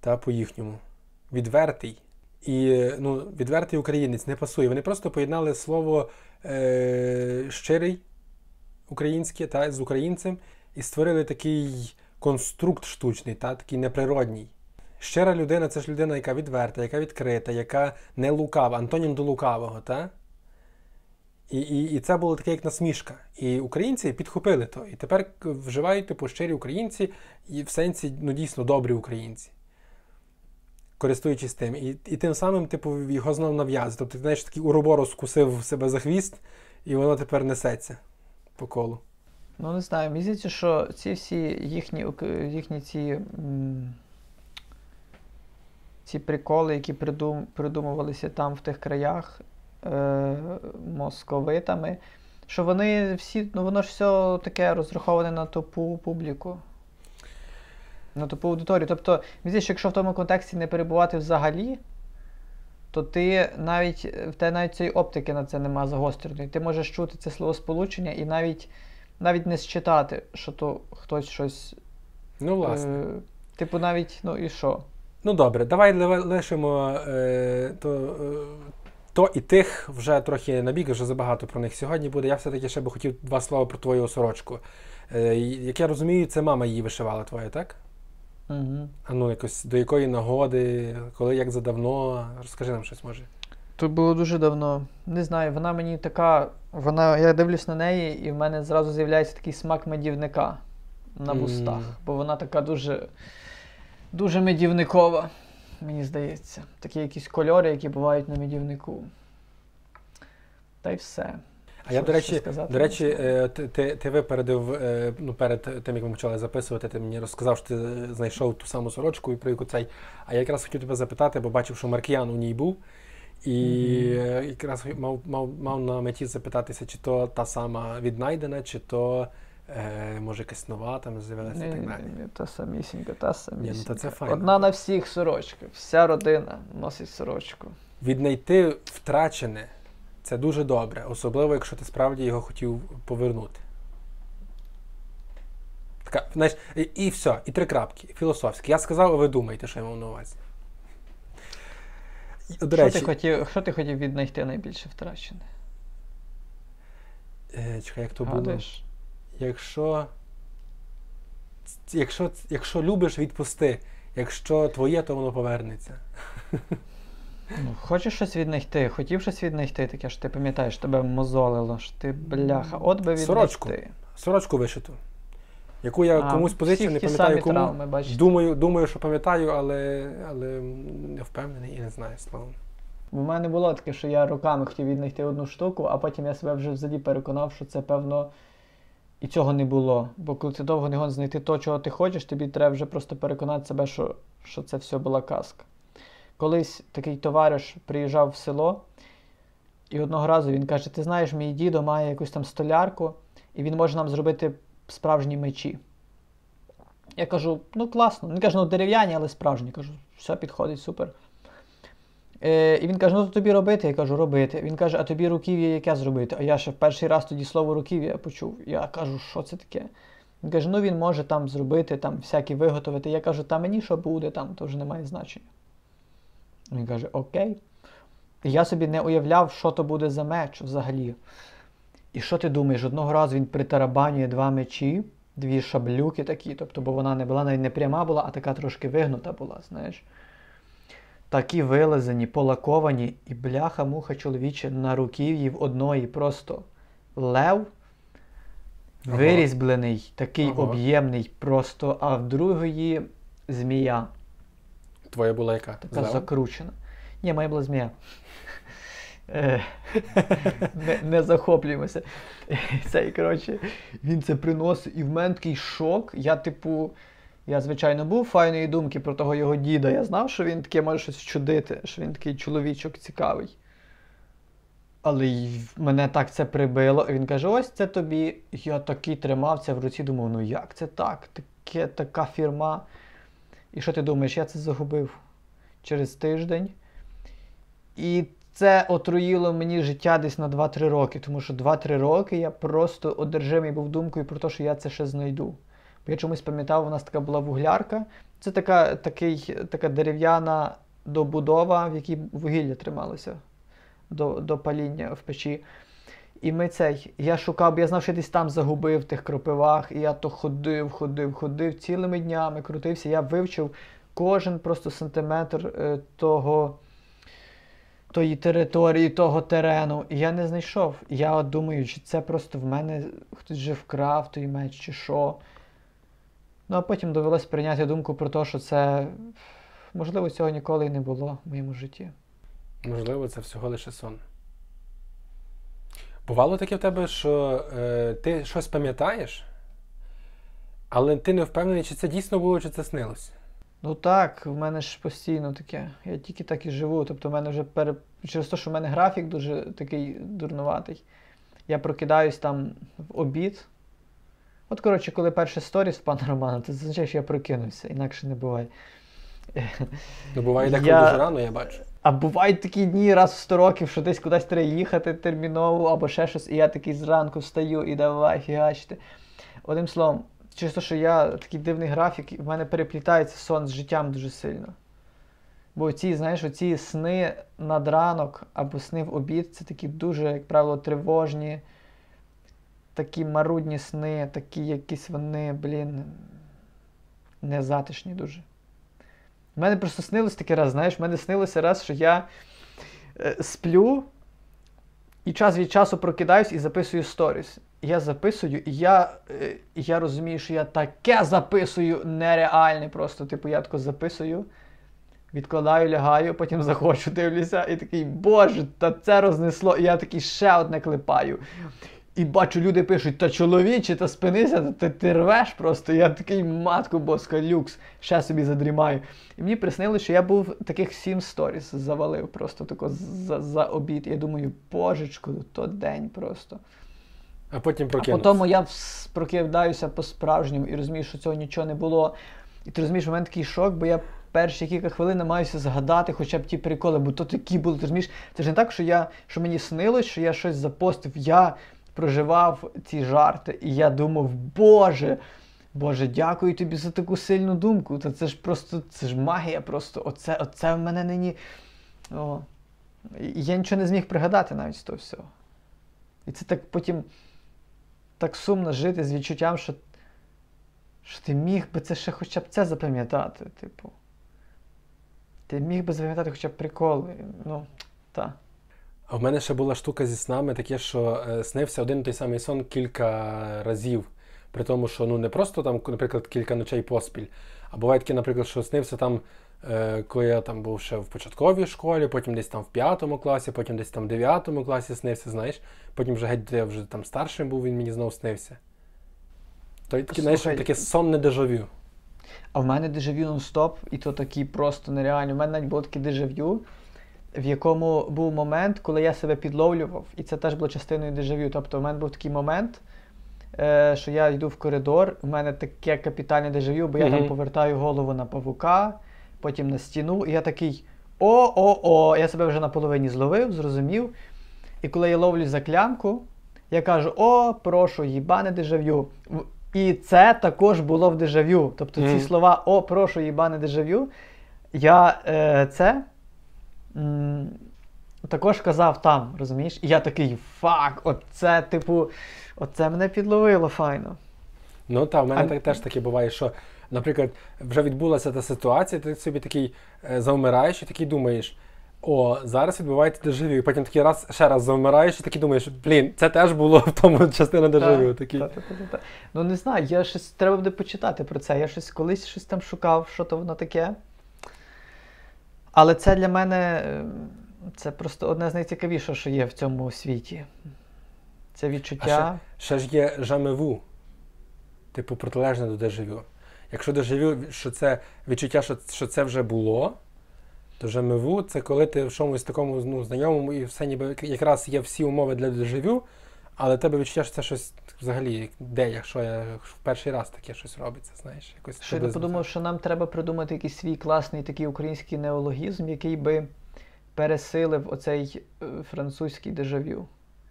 та по-їхньому, відвертий. І ну, відвертий українець не пасує. Вони просто поєднали слово е, щирий українське та з українцем і створили такий конструкт штучний, та, такий неприродній. Щира людина це ж людина, яка відверта, яка відкрита, яка не лукава, антонім до лукавого, та? І, і, і це було таке, як насмішка. І українці підхопили то. І тепер вживають типу щирі українці, і в сенсі ну, дійсно добрі українці. Користуючись тим. І, і тим самим, типу, його знов нав'язують. Тобто, ти знаєш, такий уроборос скусив себе за хвіст, і воно тепер несеться по колу. Ну, не знаю, мені здається, що ці всі їхні, їхні ці, м, ці приколи, які придум, придумувалися там в тих краях е, московитами, що вони всі, ну воно ж все таке розраховане на тупу публіку. На тупу аудиторію. Тобто, мені здається, що якщо в тому контексті не перебувати взагалі, то ти навіть в тебе навіть цієї оптики на це нема загостреної. Ти можеш чути це словосполучення і навіть навіть не считати, що то хтось щось. Ну, власне. Е, типу, навіть, ну і що? Ну добре, давай лишимо е, то, е, то і тих вже трохи набіг, вже забагато про них сьогодні буде. Я все-таки ще би хотів два слова про твою сорочку. Е, як я розумію, це мама її вишивала твоя, так? Угу. А ну якось до якої нагоди, коли як задавно. Розкажи нам щось може. То було дуже давно. Не знаю, вона мені така. Вона, я дивлюсь на неї, і в мене зразу з'являється такий смак медівника на вустах. Бо вона така дуже, дуже медівникова, мені здається. Такі якісь кольори, які бувають на медівнику. Та й все. А я, до речі, сказати до речі, е, ти, ти, випередив, е, ну, перед тим, як ми почали записувати, ти мені розказав, що ти знайшов ту саму сорочку, і про яку цей. А я якраз хотів тебе запитати, бо бачив, що Маркіян у ній був. І е, якраз мав, мав, мав на меті запитатися, чи то та сама віднайдена, чи то е, може якась нова там з'явилася і так далі. ні, та самісінька, та самісінька. ну, це файно. Одна на всіх сорочка. Вся родина носить сорочку. Віднайти втрачене це дуже добре, особливо, якщо ти справді його хотів повернути. Така, знаєш, і, і все, і три крапки, філософські. Я сказав, а ви думаєте, що я мав на увазі. До що, ти хотів, що ти хотів віднайти найбільше втрачене? е, чекай, як то було. Якщо, якщо, якщо любиш, відпусти. Якщо твоє, то воно повернеться. Ну, хочеш щось віднайти, хотів щось віднайти, таке ж ти пам'ятаєш, тебе мозолило, ж ти бляха, от би віднайти. Сорочку. Сорочку вишиту. Яку я А, комусь всіх не пам'ятаю кому. травми, бачите. Думаю, думаю, що пам'ятаю, але, але не впевнений і не знаю словом. У мене було таке, що я роками хотів віднайти одну штуку, а потім я себе вже взагалі переконав, що це певно і цього не було. Бо коли ти довго не гон знайти то, чого ти хочеш, тобі треба вже просто переконати себе, що, що це все була казка. Колись такий товариш приїжджав в село І одного разу він каже: Ти знаєш, мій дідо має якусь там столярку, і він може нам зробити справжні мечі. Я кажу, ну класно. Він каже, ну дерев'яні, але справжні. Я кажу, все підходить, супер. Е, І він каже, ну то тобі робити. Я кажу, робити. Він каже, а тобі руків'я яке зробити? А я ще в перший раз тоді слово руків'я почув. Я кажу, що це таке? Він каже, ну він може там зробити, там всякі виготовити. Я кажу, та мені що буде, там, то вже не має значення. Він каже, окей. І я собі не уявляв, що то буде за меч взагалі. І що ти думаєш? Одного разу він притарабанює два мечі, дві шаблюки такі, тобто, бо вона не була навіть не пряма була, а така трошки вигнута була, знаєш. Такі вилазені, полаковані, і бляха-муха чоловіче на руків'ї в одної просто лев Ага. вирізблений, такий Ага. об'ємний просто, а в другої змія. Твоя була яка? Така Зелена? закручена. Ні, моя була змія. Е, не, не захоплюємося. Цей, коротше, він це приносить, і в мене такий шок. Я, типу, я, звичайно, був файної думки про того його діда. Я знав, що він таке може щось чудити, що він такий чоловічок цікавий. Але мене так це прибило. І він каже: ось це тобі. Я такий тримав це в руці, думав, ну як це так? Таке, така фірма. І що ти думаєш, я це загубив через тиждень. І це отруїло мені життя десь на 2-3 роки, тому що 2-3 роки я просто одержимий був думкою про те, що я це ще знайду. Я чомусь пам'ятав, у нас така була вуглярка. Це така, такий, така дерев'яна добудова, в якій вугілля трималося до, до паління в печі. І ми цей, я шукав, я знав, що десь там загубив в тих кропивах, і я то ходив, ходив, ходив цілими днями, крутився. Я вивчив кожен просто сантиметр е, того, тої території, того терену. І я не знайшов. Я думаю, чи це просто в мене хтось вже вкрав той меч, чи що. Ну, а потім довелось прийняти думку про те, що це, можливо, цього ніколи і не було в моєму житті. Можливо, це всього лише сон. Бувало таке в тебе, що е, ти щось пам'ятаєш, але ти не впевнений, чи це дійсно було, чи це снилось. Ну так, в мене ж постійно таке. Я тільки так і живу. Тобто, в мене вже пере... через те, що в мене графік дуже такий дурнуватий. Я прокидаюсь там в обід. От, коротше, коли перший сторіс пана Романа, то це означає, що я прокинувся, інакше не буває. Ну, буває деколи Я- дуже рано, я бачу. А бувають такі дні раз в 100 років, що десь кудись треба їхати терміново або ще щось, і я такий зранку встаю і давай фігачити. Одним словом, через те, що я такий дивний графік, в мене переплітається сон з життям дуже сильно. Бо ці, знаєш, оці сни над ранок або сни в обід це такі дуже, як правило, тривожні, такі марудні сни, такі якісь вони, блін, незатишні дуже. У мене просто снилось такий раз, знаєш, в мене снилося раз, що я е, сплю і час від часу прокидаюсь і записую сторіс. Я записую, і я, е, я розумію, що я таке записую нереальне. Просто, типу, я тако записую, відкладаю, лягаю, потім заходжу, дивлюся, і такий, боже, та це рознесло. І я такий ще одне клепаю. І бачу, люди пишуть, та чоловіче, та спинися, та ти, ти рвеш просто. Я такий матку боска, люкс, ще собі задрімаю. І мені приснилось, що я був таких сім сторіс завалив просто тако за, за обід. Я думаю, божечко, то день просто. А потім А прокинувся. потім я прокидаюся по-справжньому і розумію, що цього нічого не було. І ти розумієш, у мене такий шок, бо я перші кілька хвилин намагаюся згадати хоча б ті приколи, бо то такі були, ти розумієш, це ж не так, що я, що мені снилось, що я щось запостив. Я проживав ці жарти, і я думав, Боже, Боже, дякую тобі за таку сильну думку. Та це ж просто, це ж магія просто. Оце, оце в мене нині. О. Я нічого не зміг пригадати навіть з того всього. І це так потім так сумно жити з відчуттям, що, що ти міг би це ще хоча б це запам'ятати. Типу. Ти міг би запам'ятати хоча б приколи. Ну, так. А в мене ще була штука зі снами, таке, що е, снився один і той самий сон кілька разів. При тому, що ну не просто там, наприклад, кілька ночей поспіль. А буває таке, наприклад, що снився там, е, коли я там був ще в початковій школі, потім десь там в п'ятому класі, потім десь там в дев'ятому класі снився, знаєш. Потім вже геть я вже там старшим був, він мені знов снився. То й таке, знаєш, таке сонне дежавю. А в мене дежавю нон-стоп, і то такі просто нереальні. У мене навіть було таке дежавю. В якому був момент, коли я себе підловлював, і це теж було частиною дежавю. Тобто, в мене був такий момент, е, що я йду в коридор, в мене таке капітальне дежавю, бо я там повертаю голову на павука, потім на стіну, і я такий о-о-о, я себе вже наполовині зловив, зрозумів. І коли я ловлю за клямку, я кажу: О, прошу, їбане дежавю. І це також було в дежавю. Тобто ці слова О, прошу, їбане дежавю. Я е, це також казав там, розумієш? І я такий фак, оце, типу, оце мене підловило файно. Ну так, в мене А- так, теж таке буває, що, наприклад, вже відбулася та ситуація, ти собі такий е, завмираєш і такий думаєш. О, зараз відбувається дежавю, і потім такий раз ще раз завмираєш і такий думаєш, блін, це теж було в тому частина дежавю. Такий. Та, та, та, та, та. Ну не знаю, я щось треба буде почитати про це. Я щось колись щось там шукав, що то воно таке. Але це для мене е, це просто одне з найцікавішого, що є в цьому світі. Це відчуття. Ще ж є жамеву, типу протилежне до дежавю. Якщо дежавю, що це відчуття, що, що це вже було, то жамеву це коли ти в чомусь такому ну, знайомому і все ніби якраз є всі умови для дежавю, але тебе відчуття, що це щось взагалі, де, якщо я в перший раз таке щось робиться, знаєш, якось Що я подумав, що нам треба придумати якийсь свій класний такий український неологізм, який би пересилив оцей е, французький дежавю.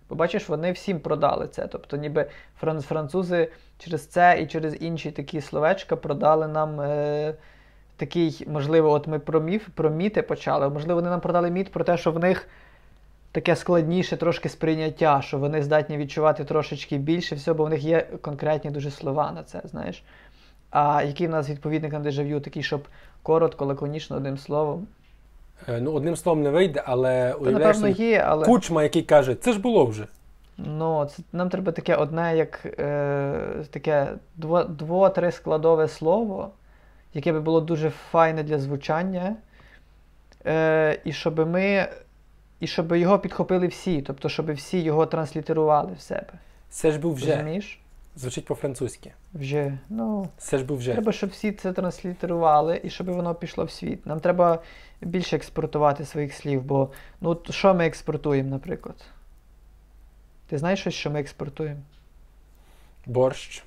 Бо бачиш, вони всім продали це. Тобто, ніби французи через це і через інші такі словечка продали нам е, такий, можливо, от ми про міф, про міти почали. Можливо, вони нам продали міт про те, що в них таке складніше трошки сприйняття, що вони здатні відчувати трошечки більше всього, бо в них є конкретні дуже слова на це, знаєш. А який в нас відповідник на дежавю, такий, щоб коротко, лаконічно, одним словом. Е, Ну, одним словом не вийде, але Та, уявляєш напевно, є, але кучма, який каже, це ж було вже. ну, це, нам треба таке одне, як е, таке дво, дво-три складове слово, яке би було дуже файне для звучання. Е, і щоб ми. І щоб його підхопили всі, тобто, щоб всі його транслітерували в себе. Це ж був вже. Розумієш? Звучить по-французьки. Вже. Ну, Це ж був вже. Треба, щоб всі це транслітерували і щоб воно пішло в світ. Нам треба більше експортувати своїх слів, бо ну що ми експортуємо, наприклад? Ти знаєш щось, що ми експортуємо? борщ,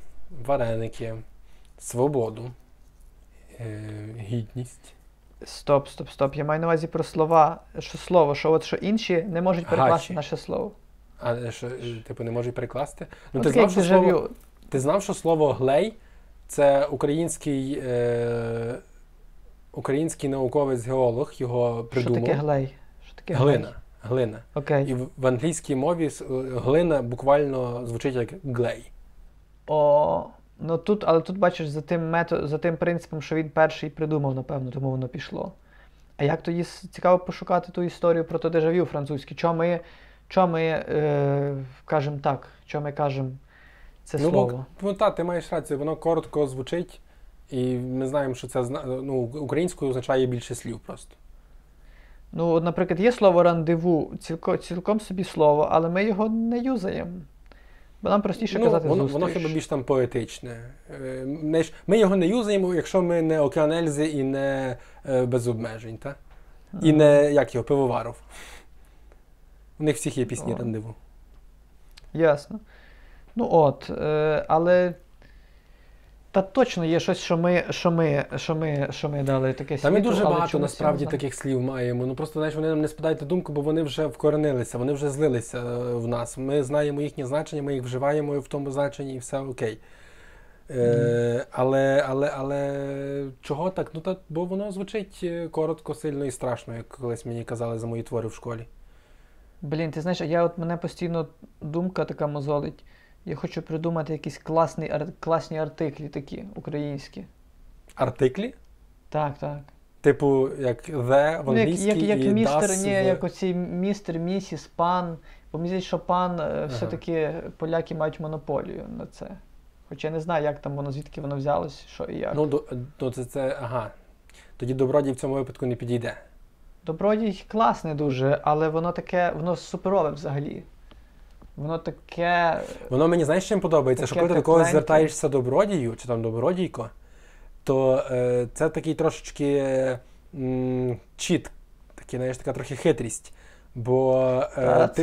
вареники, свободу, е, гідність. Стоп, стоп, стоп. Я маю на увазі про слова, що слово, що от що інші не можуть перекласти Гачі. наше слово. А е, що, е, типу, не можу перекласти? Ну, ти, знав, що слово, ти знав, що слово глей це український, е, український науковець-геолог його Що придумав. таке глей? Що таке Глина. глей? Глина. Окей. І в, в англійській мові е, глина буквально звучить як глей. О, ну тут, але тут бачиш за тим метод, за тим принципом, що він перший придумав, напевно, тому воно пішло. А як тоді цікаво пошукати ту історію про то дежавю французьке? Чо ми, чо ми е, кажемо так, чо ми кажемо це ну, слово? бо- ну так, ти маєш рацію, воно коротко звучить, і ми знаємо, що це ну, українською означає більше слів просто. Ну, от, наприклад, є слово рандеву, цілко, цілком собі слово, але ми його не юзаємо. Бо нам простіше ну, казати воно, воно хіба більш там поетичне. Е, Ми, його не юзаємо, якщо ми не океан Ельзи і не е, без обмежень, та? І не як його, пивоваров. У них всіх є пісні рандеву. Ясно. Ну от, е, але. Та точно є щось, що ми, що ми, що ми, що ми дали таке Та ми світу, дуже багато насправді таких слів маємо. Ну просто знаєш, вони нам не спадають думку, бо вони вже вкоренилися, вони вже злилися е, в нас. Ми знаємо їхнє значення, ми їх вживаємо в тому значенні і все окей. Е, але, але, але чого так? Ну так, бо воно звучить е, коротко, сильно і страшно, як колись мені казали за мої твори в школі. Блін, ти знаєш, я от мене постійно думка така мозолить. Я хочу придумати якісь класні, ар- класні артиклі такі, українські. Артиклі? Так, так. Типу, як the в Ну, як, як, як і містер, das ні, в... як оці містер, місіс, пан. Бо мені здається, що пан е, все-таки поляки мають монополію на це. Хоча я не знаю, як там воно, звідки воно взялось, що і як. Ну, до, ну це, це, ага. Тоді добродій в цьому випадку не підійде. Добродій класне дуже, але воно таке, воно суперове взагалі. Воно таке. Воно мені знаєш, чим подобається, що коли ти до когось звертаєшся добродію чи там добродійко, то е, це такий трошечки м, чіт, такі, знаєш, така трохи хитрість. Бо е, ти,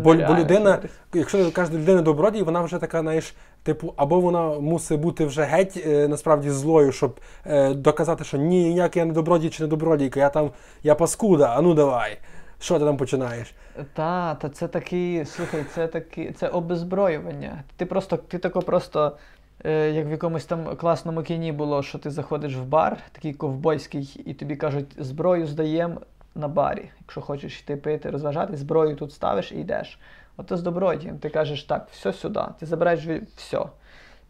бо, бо людина, хитрість. якщо кажеш до людини добродій, вона вже така, знаєш, типу, або вона мусить бути вже геть е, насправді злою, щоб е, доказати, що ні, ніяк я не добродій чи не добродійка, я там я паскуда, а ну давай. Що ти там починаєш? Та, та це такий, слухай, це такі, це обезброювання. Ти просто, ти тако просто, е, як в якомусь там класному кіні було, що ти заходиш в бар, такий ковбойський, і тобі кажуть, зброю здаємо на барі. Якщо хочеш йти пити, розважати, зброю тут ставиш і йдеш. Ото з добродієм. Ти кажеш, так, все сюди. Ти забираєш все.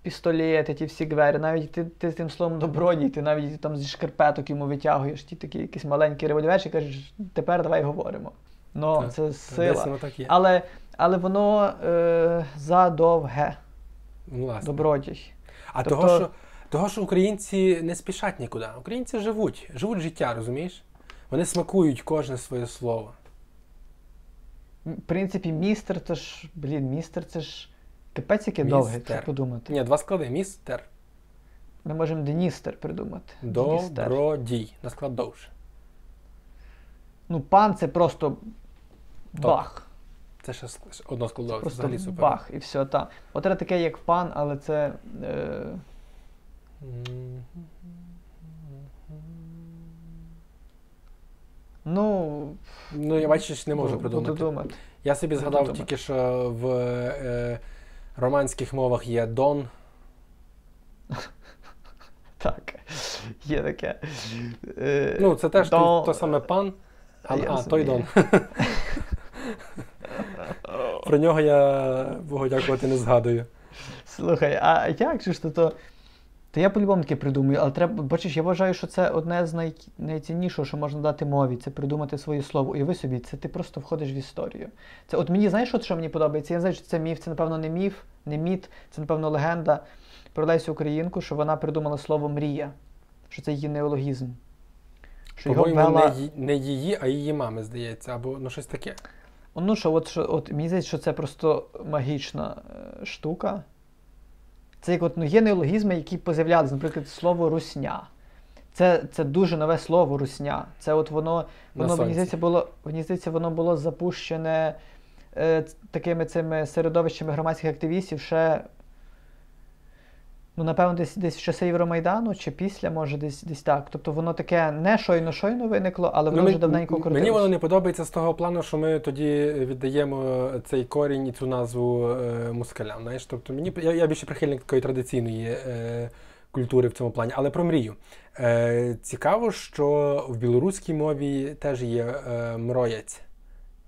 Пістолети, ті всі гвері, навіть ти, ти тим словом добродій, ти навіть там зі шкарпеток йому витягуєш ті такі якісь маленькі револьверчі і кажеш, тепер давай говоримо. Ну, Так, це сила. так є. Але, але воно е, задовге, Ну, власне. добродій. А Тобто- того, що, того, що українці не спішать нікуди. Українці живуть, живуть життя, розумієш? Вони смакують кожне своє слово. В принципі, містер, це ж, блін, містер це ж яке довге, Містер. якщо подумати. Ні, два склади. Містер. Ми можемо Деністер придумати. Добродій. На склад довше. Ну, пан це просто бах. Це ще одно складове. Це взагалі супер. бах і все. Та. От треба таке, як пан, але це. Е, ну, Ну, я бачиш, не можу буду придумати. думати. Я собі згадав тільки, що в е, романських мовах є Дон. Так, є таке. Е, Ну, це теж Дон- то саме пан. А, а той Дон. Про нього я Богу дякувати не згадую. Слухай, а як же ж то? То я по-любому таке придумаю, але треба, бачиш, я вважаю, що це одне з най... найціннішого, що можна дати мові, це придумати своє слово. Уяви собі, це ти просто входиш в історію. Це от мені знаєш, от що мені подобається? Я знаю, що це міф, це напевно не міф, не міт, це напевно легенда про Лесю Українку, що вона придумала слово мрія, що це її неологізм. Що його ввела... не, не її, а її мами, здається, або ну щось таке. Ну що, от, що, от мені здається, що це просто магічна е, штука. Це як от, ну, є неологізми, які поз'являлися, наприклад, слово русня. Це, це дуже нове слово русня. Це от воно, воно мені здається, було, мені здається, воно було запущене е, такими цими середовищами громадських активістів ще. Ну, напевно, десь десь в часи Євромайдану чи після, може, десь десь так. Тобто воно таке не щойно-щойно виникло, але воно Ну, вже давненько крутилось. мені воно не подобається з того плану, що ми тоді віддаємо цей корінь і цю назву е, москалям. Знаєш? Тобто мені я, я більше прихильник такої традиційної е, культури в цьому плані. Але про мрію. Е, цікаво, що в білоруській мові теж є е, мроєць,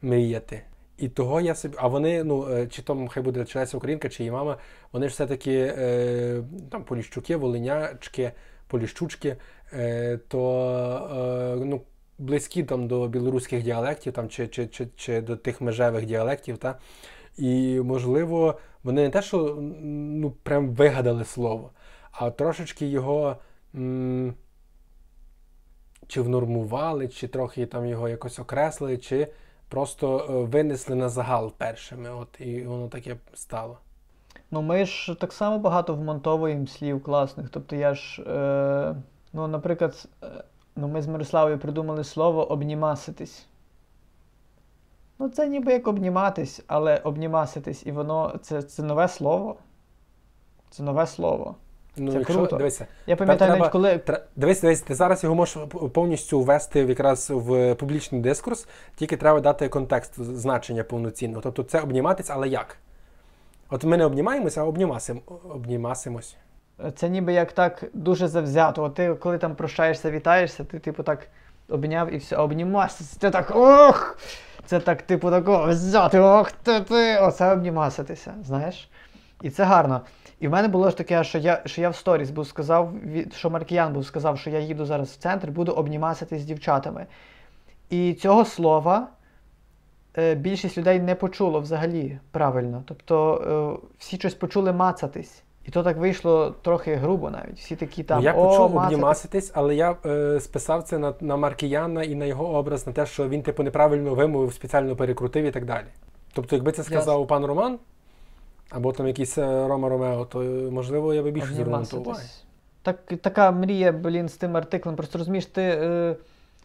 мріяти. І того я собі. А вони, ну, е, чи то хай буде чи Українка, чи її мама, вони ж все-таки е, там поліщуки, волинячки, поліщучки, е, то е, ну, близькі там до білоруських діалектів, там, чи, чи, чи, чи до тих межевих діалектів. Та? І, можливо, вони не те, що ну, прям вигадали слово, а трошечки його. М- чи внормували, чи трохи там його якось окреслили, чи просто е, винесли на загал першими. От і воно таке стало. Ну, ми ж так само багато вмонтовуємо слів класних. Тобто я ж, е, ну, наприклад, е, ну, ми з Мирославою придумали слово обнімаситись. Ну, це ніби як обніматись, але обнімаситись, і воно це, це нове слово. Це нове слово. Ну, Це якщо круто. дивися, Я пам'ятаю, навіть коли. тр- дивись, дивись, ти зараз його можеш повністю ввести в якраз в публічний дискурс, тільки треба дати контекст значення повноцінного. Тобто це обніматись, але як? От ми не обнімаємося, а обнімасим, обнімасимось. Це ніби як так дуже завзято. От ти, коли там прощаєшся, вітаєшся, ти типу так обняв і все, а обнімасися. Ти так ох! Це так, типу, такого взяти, ох ти ти! Оце обнімаситися, знаєш? І це гарно. І в мене було ж таке, що я, що я в сторіс був сказав, що Маркіян був сказав, що я їду зараз в центр, буду обнімаситись з дівчатами. І цього слова е, більшість людей не почуло взагалі правильно. Тобто е, всі щось почули мацатись. І то так вийшло трохи грубо навіть. Всі такі там. ну, я «О, почув мацатись». обнімаситись, але я е, списав це на, на Маркіяна і на його образ, на те, що він, типу, неправильно вимовив, спеціально перекрутив і так далі. Тобто, якби це сказав пан Роман, або там якийсь е, Рома Ромео, то е, можливо я би більше звернув. Так, така мрія, блін, з тим артиклем. Просто розумієш, ти, е,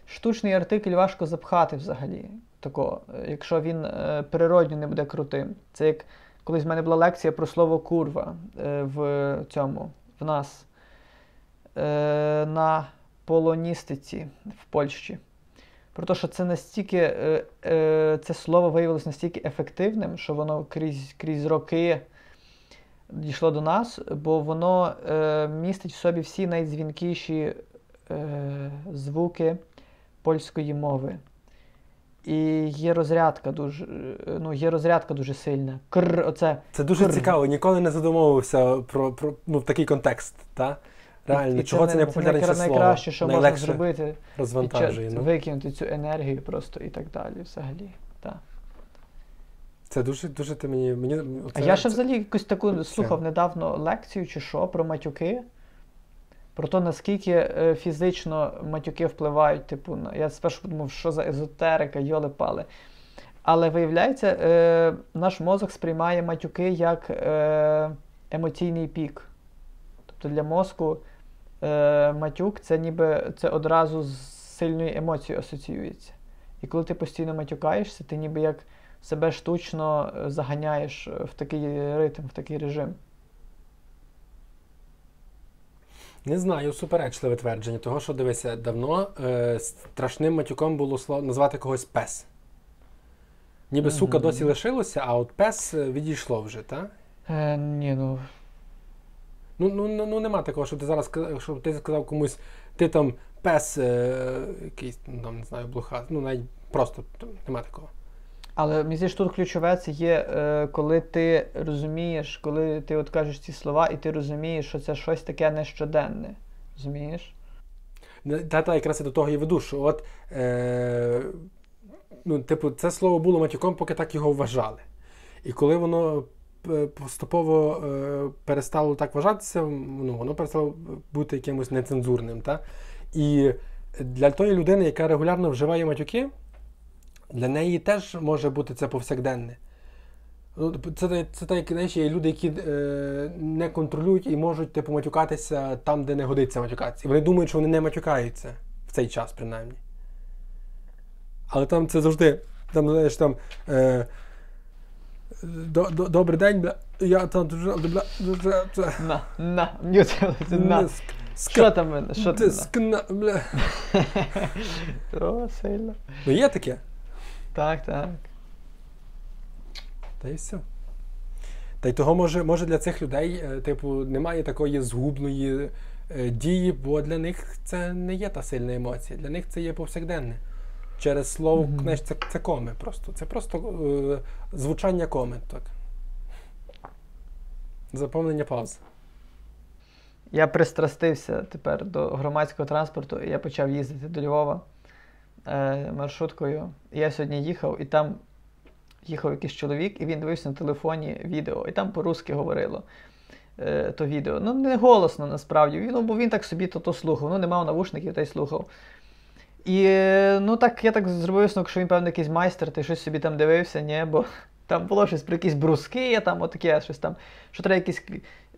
штучний артикль важко запхати взагалі. Такого, якщо він е, природньо не буде крутим. Це як колись в мене була лекція про слово курва е, в цьому, в нас е, на полоністиці в Польщі. Про те, що це настільки, е, е, це слово виявилось настільки ефективним, що воно крізь, крізь роки дійшло до нас, бо воно е, містить в собі всі найдзвінкіші е, звуки польської мови. І є розрядка дуже ну, є розрядка дуже сильна. Кр, оце, Це дуже кр. цікаво, ніколи не задумувався про, про ну, такий контекст. Та? Реально, і чого це, не популярніше це найкраще, що можна зробити, розвантажує. Ну. викинути цю енергію просто і так далі. Взагалі. Так. Це дуже, дуже ти мені. мені А я ще це- взагалі якусь таку слухав недавно лекцію чи що про матюки. Про те, наскільки е, фізично матюки впливають, типу, на. Я спершу подумав, що за езотерика, йоли пали. Але виявляється, е, наш мозок сприймає матюки як е, емоційний пік. Тобто для мозку е, матюк це ніби це одразу з сильною емоцією асоціюється. І коли ти постійно матюкаєшся, ти ніби як себе штучно е, заганяєш е, в такий ритм, в такий режим. Не знаю, суперечливе твердження, того, що дивися, давно е, страшним матюком було слово назвати когось пес. Ніби сука досі лишилося, а от пес відійшло вже, так? Е, ні, ну. Ну, ну, ну, ну нема такого, щоб ти зараз щоб ти сказав комусь, ти там пес е, якийсь, ну там, не знаю, блоха. Ну, навіть просто нема такого. Але мені здається, тут ключове це є, е, коли ти розумієш, коли ти от кажеш ці слова, і ти розумієш, що це щось таке нещоденне. Розумієш? Та, та якраз я до того і веду, що от, е, ну, типу, це слово було матюком, поки так його вважали. І коли воно поступово е, перестало так вважатися, ну, воно перестало бути якимось нецензурним. Та? І для тої людини, яка регулярно вживає матюки, для неї теж може бути це повсякденне. Ну, Це, це, це так, знаєш, є люди, які е, не контролюють і можуть типу, матюкатися там, де не годиться матюкатися. І вони думають, що вони не матюкаються в цей час, принаймні. Але там це завжди. Там, знаєш, там. Е, добрий день, бля. Я там дуже. Бля, дуже На, на, м'ютилося, на. Що там? мене? Що там? скна, бля. О, сильно. Ну є таке. Так, так. Та і все. Та й того, може, може для цих людей, е, типу, немає такої згубної е, дії, бо для них це не є та сильна емоція. Для них це є повсякденне. Через слово, Мгм. знаєш, це, це коми просто. Це просто е, звучання коми. Так. Заповнення пауз. Я пристрастився тепер до громадського транспорту, і я почав їздити до Львова е, маршруткою. Я сьогодні їхав, і там їхав якийсь чоловік, і він дивився на телефоні відео, і там по-русски говорило. е, То відео. Ну, не голосно насправді. Він, ну, бо він так собі то, то слухав. Ну, не мав навушників та й слухав. І е, ну так я так зробив висновок, що він, певно, якийсь майстер, ти щось собі там дивився, ні, бо там було щось про якісь бруски, там отаке, щось там, що треба якісь,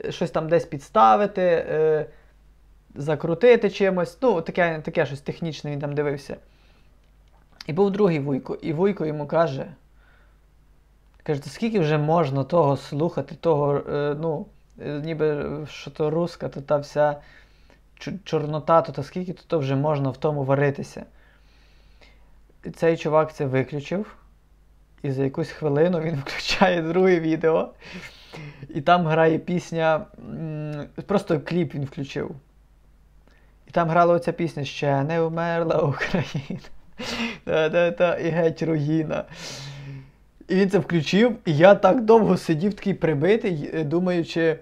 щось там десь підставити, е, закрутити чимось. Ну, таке, таке щось технічне він там дивився. І був другий вуйко, і вуйко йому каже: каже, «Та скільки вже можна того слухати, того, е, ну, е, ніби що то руска, то та вся чорнота, то та скільки то, то вже можна в тому варитися. Цей чувак це виключив, і за якусь хвилину він включає друге відео. І там грає пісня. Просто кліп він включив. І там грала оця пісня Ще не вмерла Україна. Та-та-та, і геть руїна. І він це включив, і я так довго сидів такий прибитий, е, думаючи.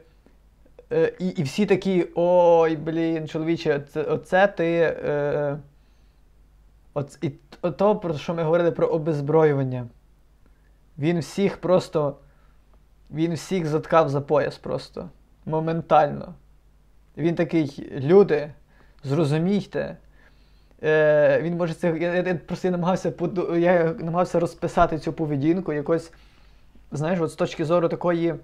Е, І, і всі такі: ой, блін, чоловіче, це, оце ти. Е, оц, і то, про що ми говорили про обезброювання. Він всіх просто. Він всіх заткав за пояс просто. Моментально. Він такий, люди, зрозумійте. Е, він може це. Я, я просто намагався я намагався розписати цю поведінку якось, знаєш, от з точки зору такої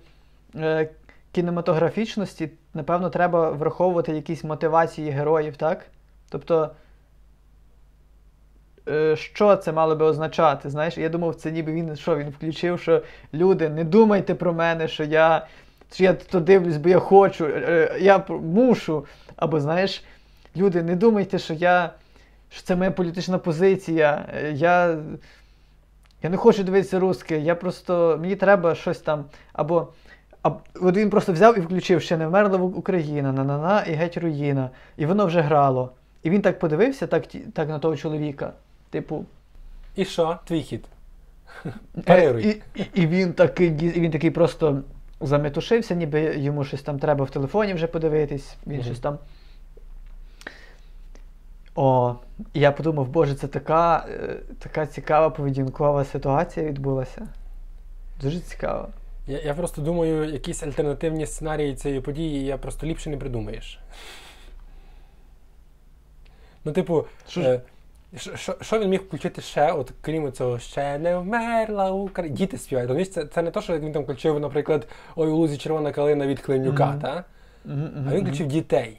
е, кінематографічності, напевно, треба враховувати якісь мотивації героїв, так? Тобто, е, що це мало би означати. Знаєш, я думав, це ніби він що він включив, що люди, не думайте про мене, що я що я то дивлюсь, бо я хочу, е, е, я мушу. Або знаєш, люди, не думайте, що я. що це моя політична позиція. Я я не хочу дивитися русське, я просто. Мені треба щось там. Або. А от він просто взяв і включив ще не вмерла Україна, на-на-на і геть руїна. І воно вже грало. І він так подивився, так так на того чоловіка. Типу, І що? Твій хід. Парируй. і, і, і він такий, і він такий просто заметушився, ніби йому щось там треба в телефоні вже подивитись. Він Мгм. щось там. О, і я подумав, боже, це така, е, така цікава поведінкова ситуація відбулася. Дуже цікаво. Я, я просто думаю, якісь альтернативні сценарії цієї події я просто ліпше не придумаєш. Ну, типу, Що е, що- що- що він міг включити ще, от крім цього ще не вмерла Україна. Діти співають. Розумієш, це, це не то, що він там включив, наприклад, ой, у лузі червона калина від Клинюка, Мгм. та? Мгм, а він включив дітей.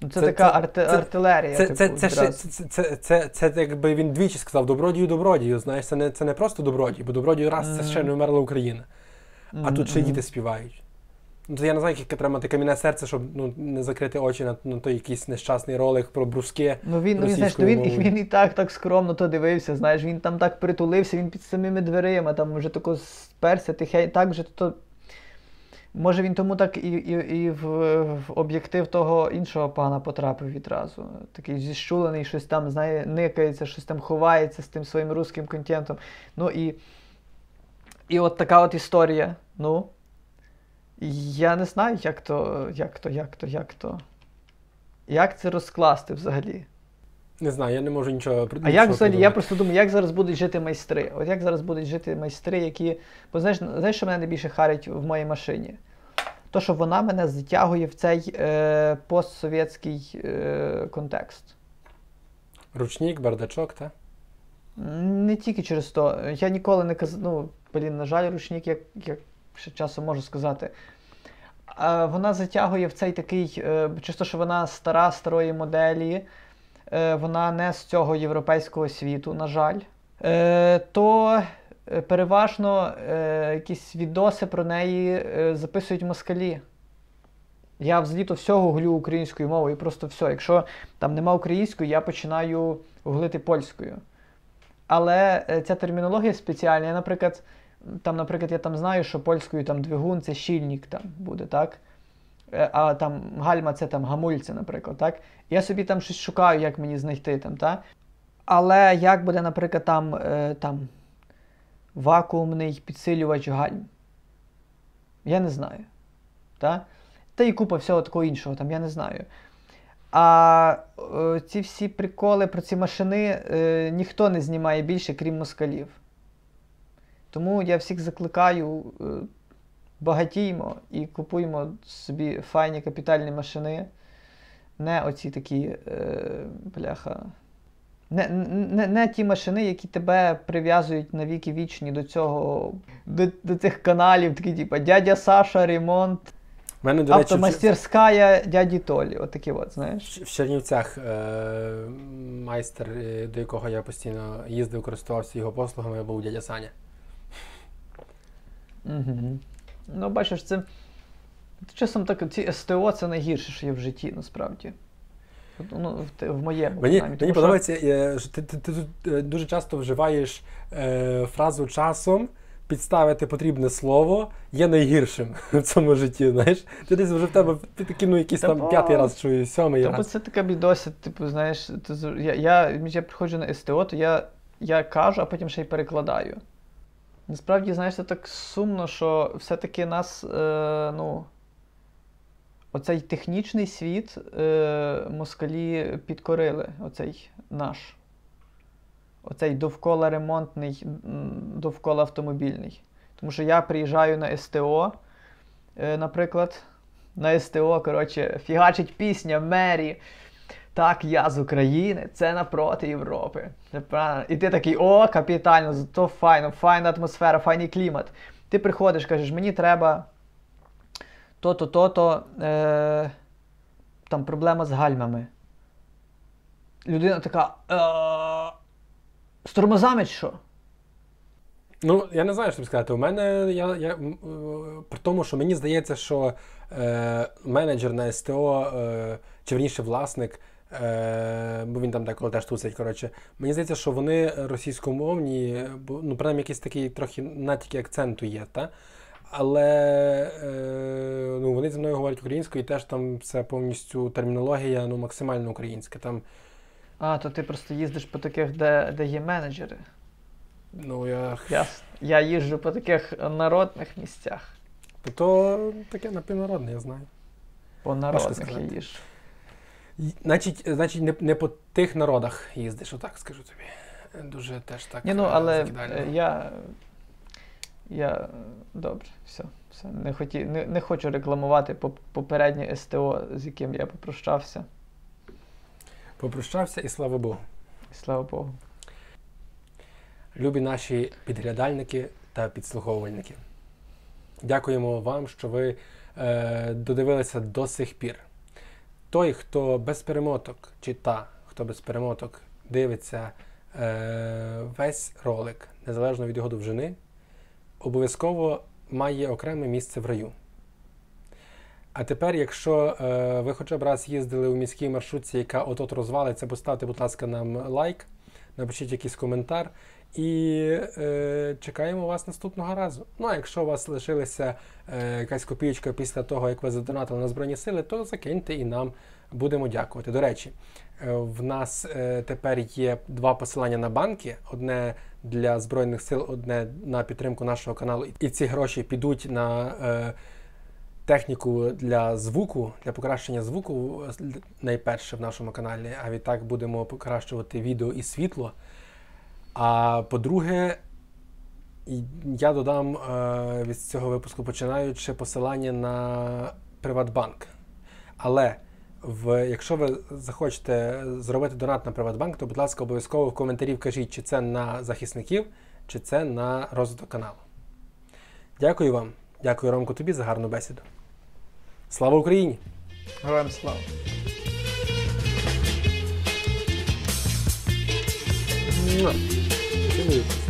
Ну, Це, це- така це- арти- це- артилерія. Це, типу, це, це, це, це, це, це, це якби він двічі сказав добродію, добродію. Знаєш, це не, це не просто добродій, бо добродію раз це ще не вмерла Україна. А тут ще й діти співають. Ну, то я не знаю, яке треба мати кам'яне серце, щоб ну, не закрити очі на, на той якийсь нещасний ролик про бруске. Ну він, ну, він, знаєш, ну, він, він і так так скромно то дивився, знаєш, він там так притулився, він під самими дверима, там вже тако сперся, тихе, так вже то. Може він тому так і, і, і в, в об'єктив того іншого пана потрапив відразу. Такий зіщулений, щось там, знає, никається, щось там ховається з тим своїм русським контентом. Ну і, і от така от історія. Ну. Я не знаю, як то, як то, як то, як то. Як це розкласти взагалі? Не знаю, я не можу нічого при- А як взагалі, я просто думаю, як зараз будуть жити майстри? От як зараз будуть жити майстри, які. Бо знаєш, знаєш, що мене найбільше харить в моїй машині? То, що вона мене затягує в цей е, постсовєтський е, контекст. Ручник, бардачок, та? Не тільки через то. Я ніколи не казав, ну, блін, на жаль, ручник, як, як ще часом можу сказати. Вона затягує в цей такий, е, чисто, що вона стара, старої моделі, е, вона не з цього європейського світу, на жаль. Е, то переважно якісь відоси про неї записують москалі. Я взагалі то все гуглю українською мовою, просто все. Якщо там нема української, я починаю гуглити польською. Але ця термінологія спеціальна. Я, наприклад, там, наприклад, я там знаю, що польською там двигун це щільник там буде, так? Е, А там гальма це там гамульце, наприклад, так? Я собі там щось шукаю, як мені знайти там, так? Але як буде, наприклад, там, е, там вакуумний підсилювач гальм? Я не знаю. Та? Та і купа всього такого іншого, там, я не знаю. А е, ці всі приколи про ці машини е, ніхто не знімає більше, крім москалів. Тому я всіх закликаю, е, багатіймо і купуємо собі файні капітальні машини. Не оці такі е, бляха. Не, не, не ті машини, які тебе прив'язують на віки вічні до цього, до, до цих каналів, такі, типу, дядя Саша, ремонт, мене, до речі, в- дяді Толі. Отакі от, знаєш. в Чернівцях е, майстер, е, до якого я постійно їздив, користувався його послугами, був дядя Саня. Угу. Ну, бачиш, це. Часом так, ці СТО це найгірше, що є в житті, насправді. Ну, в, в моєму Мені, мені що- подобається, що ти, ти, ти тут е, дуже часто вживаєш е, фразу часом. Підставити потрібне слово є найгіршим в цьому житті. Знаєш, ти десь вже в тебе ти таки, ну, якийсь там п'ятий раз чую, сьомий Тобто це така бідося, типу, знаєш, ти, я, я, я приходжу на СТО, то я, я кажу, а потім ще й перекладаю. Насправді, знаєш, це так сумно, що все-таки нас, е, ну, оцей технічний світ е, москалі підкорили, оцей наш. Оцей довкола ремонтний, довкола автомобільний. Тому що я приїжджаю на СТО, е, наприклад, на СТО, коротше, фігачить пісня Мері. Так, я з України, це напроти Європи. І ти такий, о, капітально, то файно, файна атмосфера, файний клімат. Ти приходиш, кажеш, мені треба то-то, то-то, е, там проблема з гальмами. Людина така. «Е, З тормозами що? Ну, я не знаю, що тобі сказати. У мене я, я е, при тому, що мені здається, що е, менеджер на СТО, е, чи верніше власник, е, бо він там деколи теж тусить, коротше, мені здається, що вони російськомовні, бо ну, принаймні якийсь такий трохи натяки акценту є, та? Але е, ну, вони зі мною говорять українською, і теж там все повністю термінологія ну, максимально українська. Там, А, то ти просто їздиш по таких, де, де є менеджери. ну, я... Ясно. Я їжджу по таких народних місцях. То таке напівнародне, я знаю. По народних я їжджу. Значить, значить не, не по тих народах їздиш, отак скажу тобі. Дуже теж так. Ні, ну е, але закидально. е, я. Я. е, Добре, все. все. Не, хоті, не, не хочу рекламувати попереднє СТО, з яким я попрощався. Попрощався і слава Богу. І слава Богу. Любі наші підглядальники та підслуховувальники. Дякуємо вам, що ви е, додивилися до сих пір. Той, хто без перемоток, чи та, хто без перемоток дивиться е, весь ролик, незалежно від його довжини, обов'язково має окреме місце в раю. А тепер, якщо е, ви хоча б раз їздили у міській маршрутці, яка от-от розвалиться, поставте, будь ласка, нам лайк, напишіть якийсь коментар. І е, чекаємо вас наступного разу. Ну а якщо у вас лишилася е, якась копійка після того, як ви задонатили на Збройні Сили, то закиньте і нам будемо дякувати. До речі, е, в нас е, тепер є два посилання на банки: одне для Збройних сил, одне на підтримку нашого каналу. І ці гроші підуть на е, техніку для звуку, для покращення звуку, е, найперше в нашому каналі. А відтак будемо покращувати відео і світло. А по-друге, я додам е, від цього випуску починаючи посилання на Приватбанк. Але в, якщо ви захочете зробити донат на Приватбанк, то, будь ласка, обов'язково в коментарі вкажіть, чи це на захисників, чи це на розвиток каналу. Дякую вам. Дякую, Ромко, тобі за гарну бесіду. Слава Україні! Героям слава! Cheers.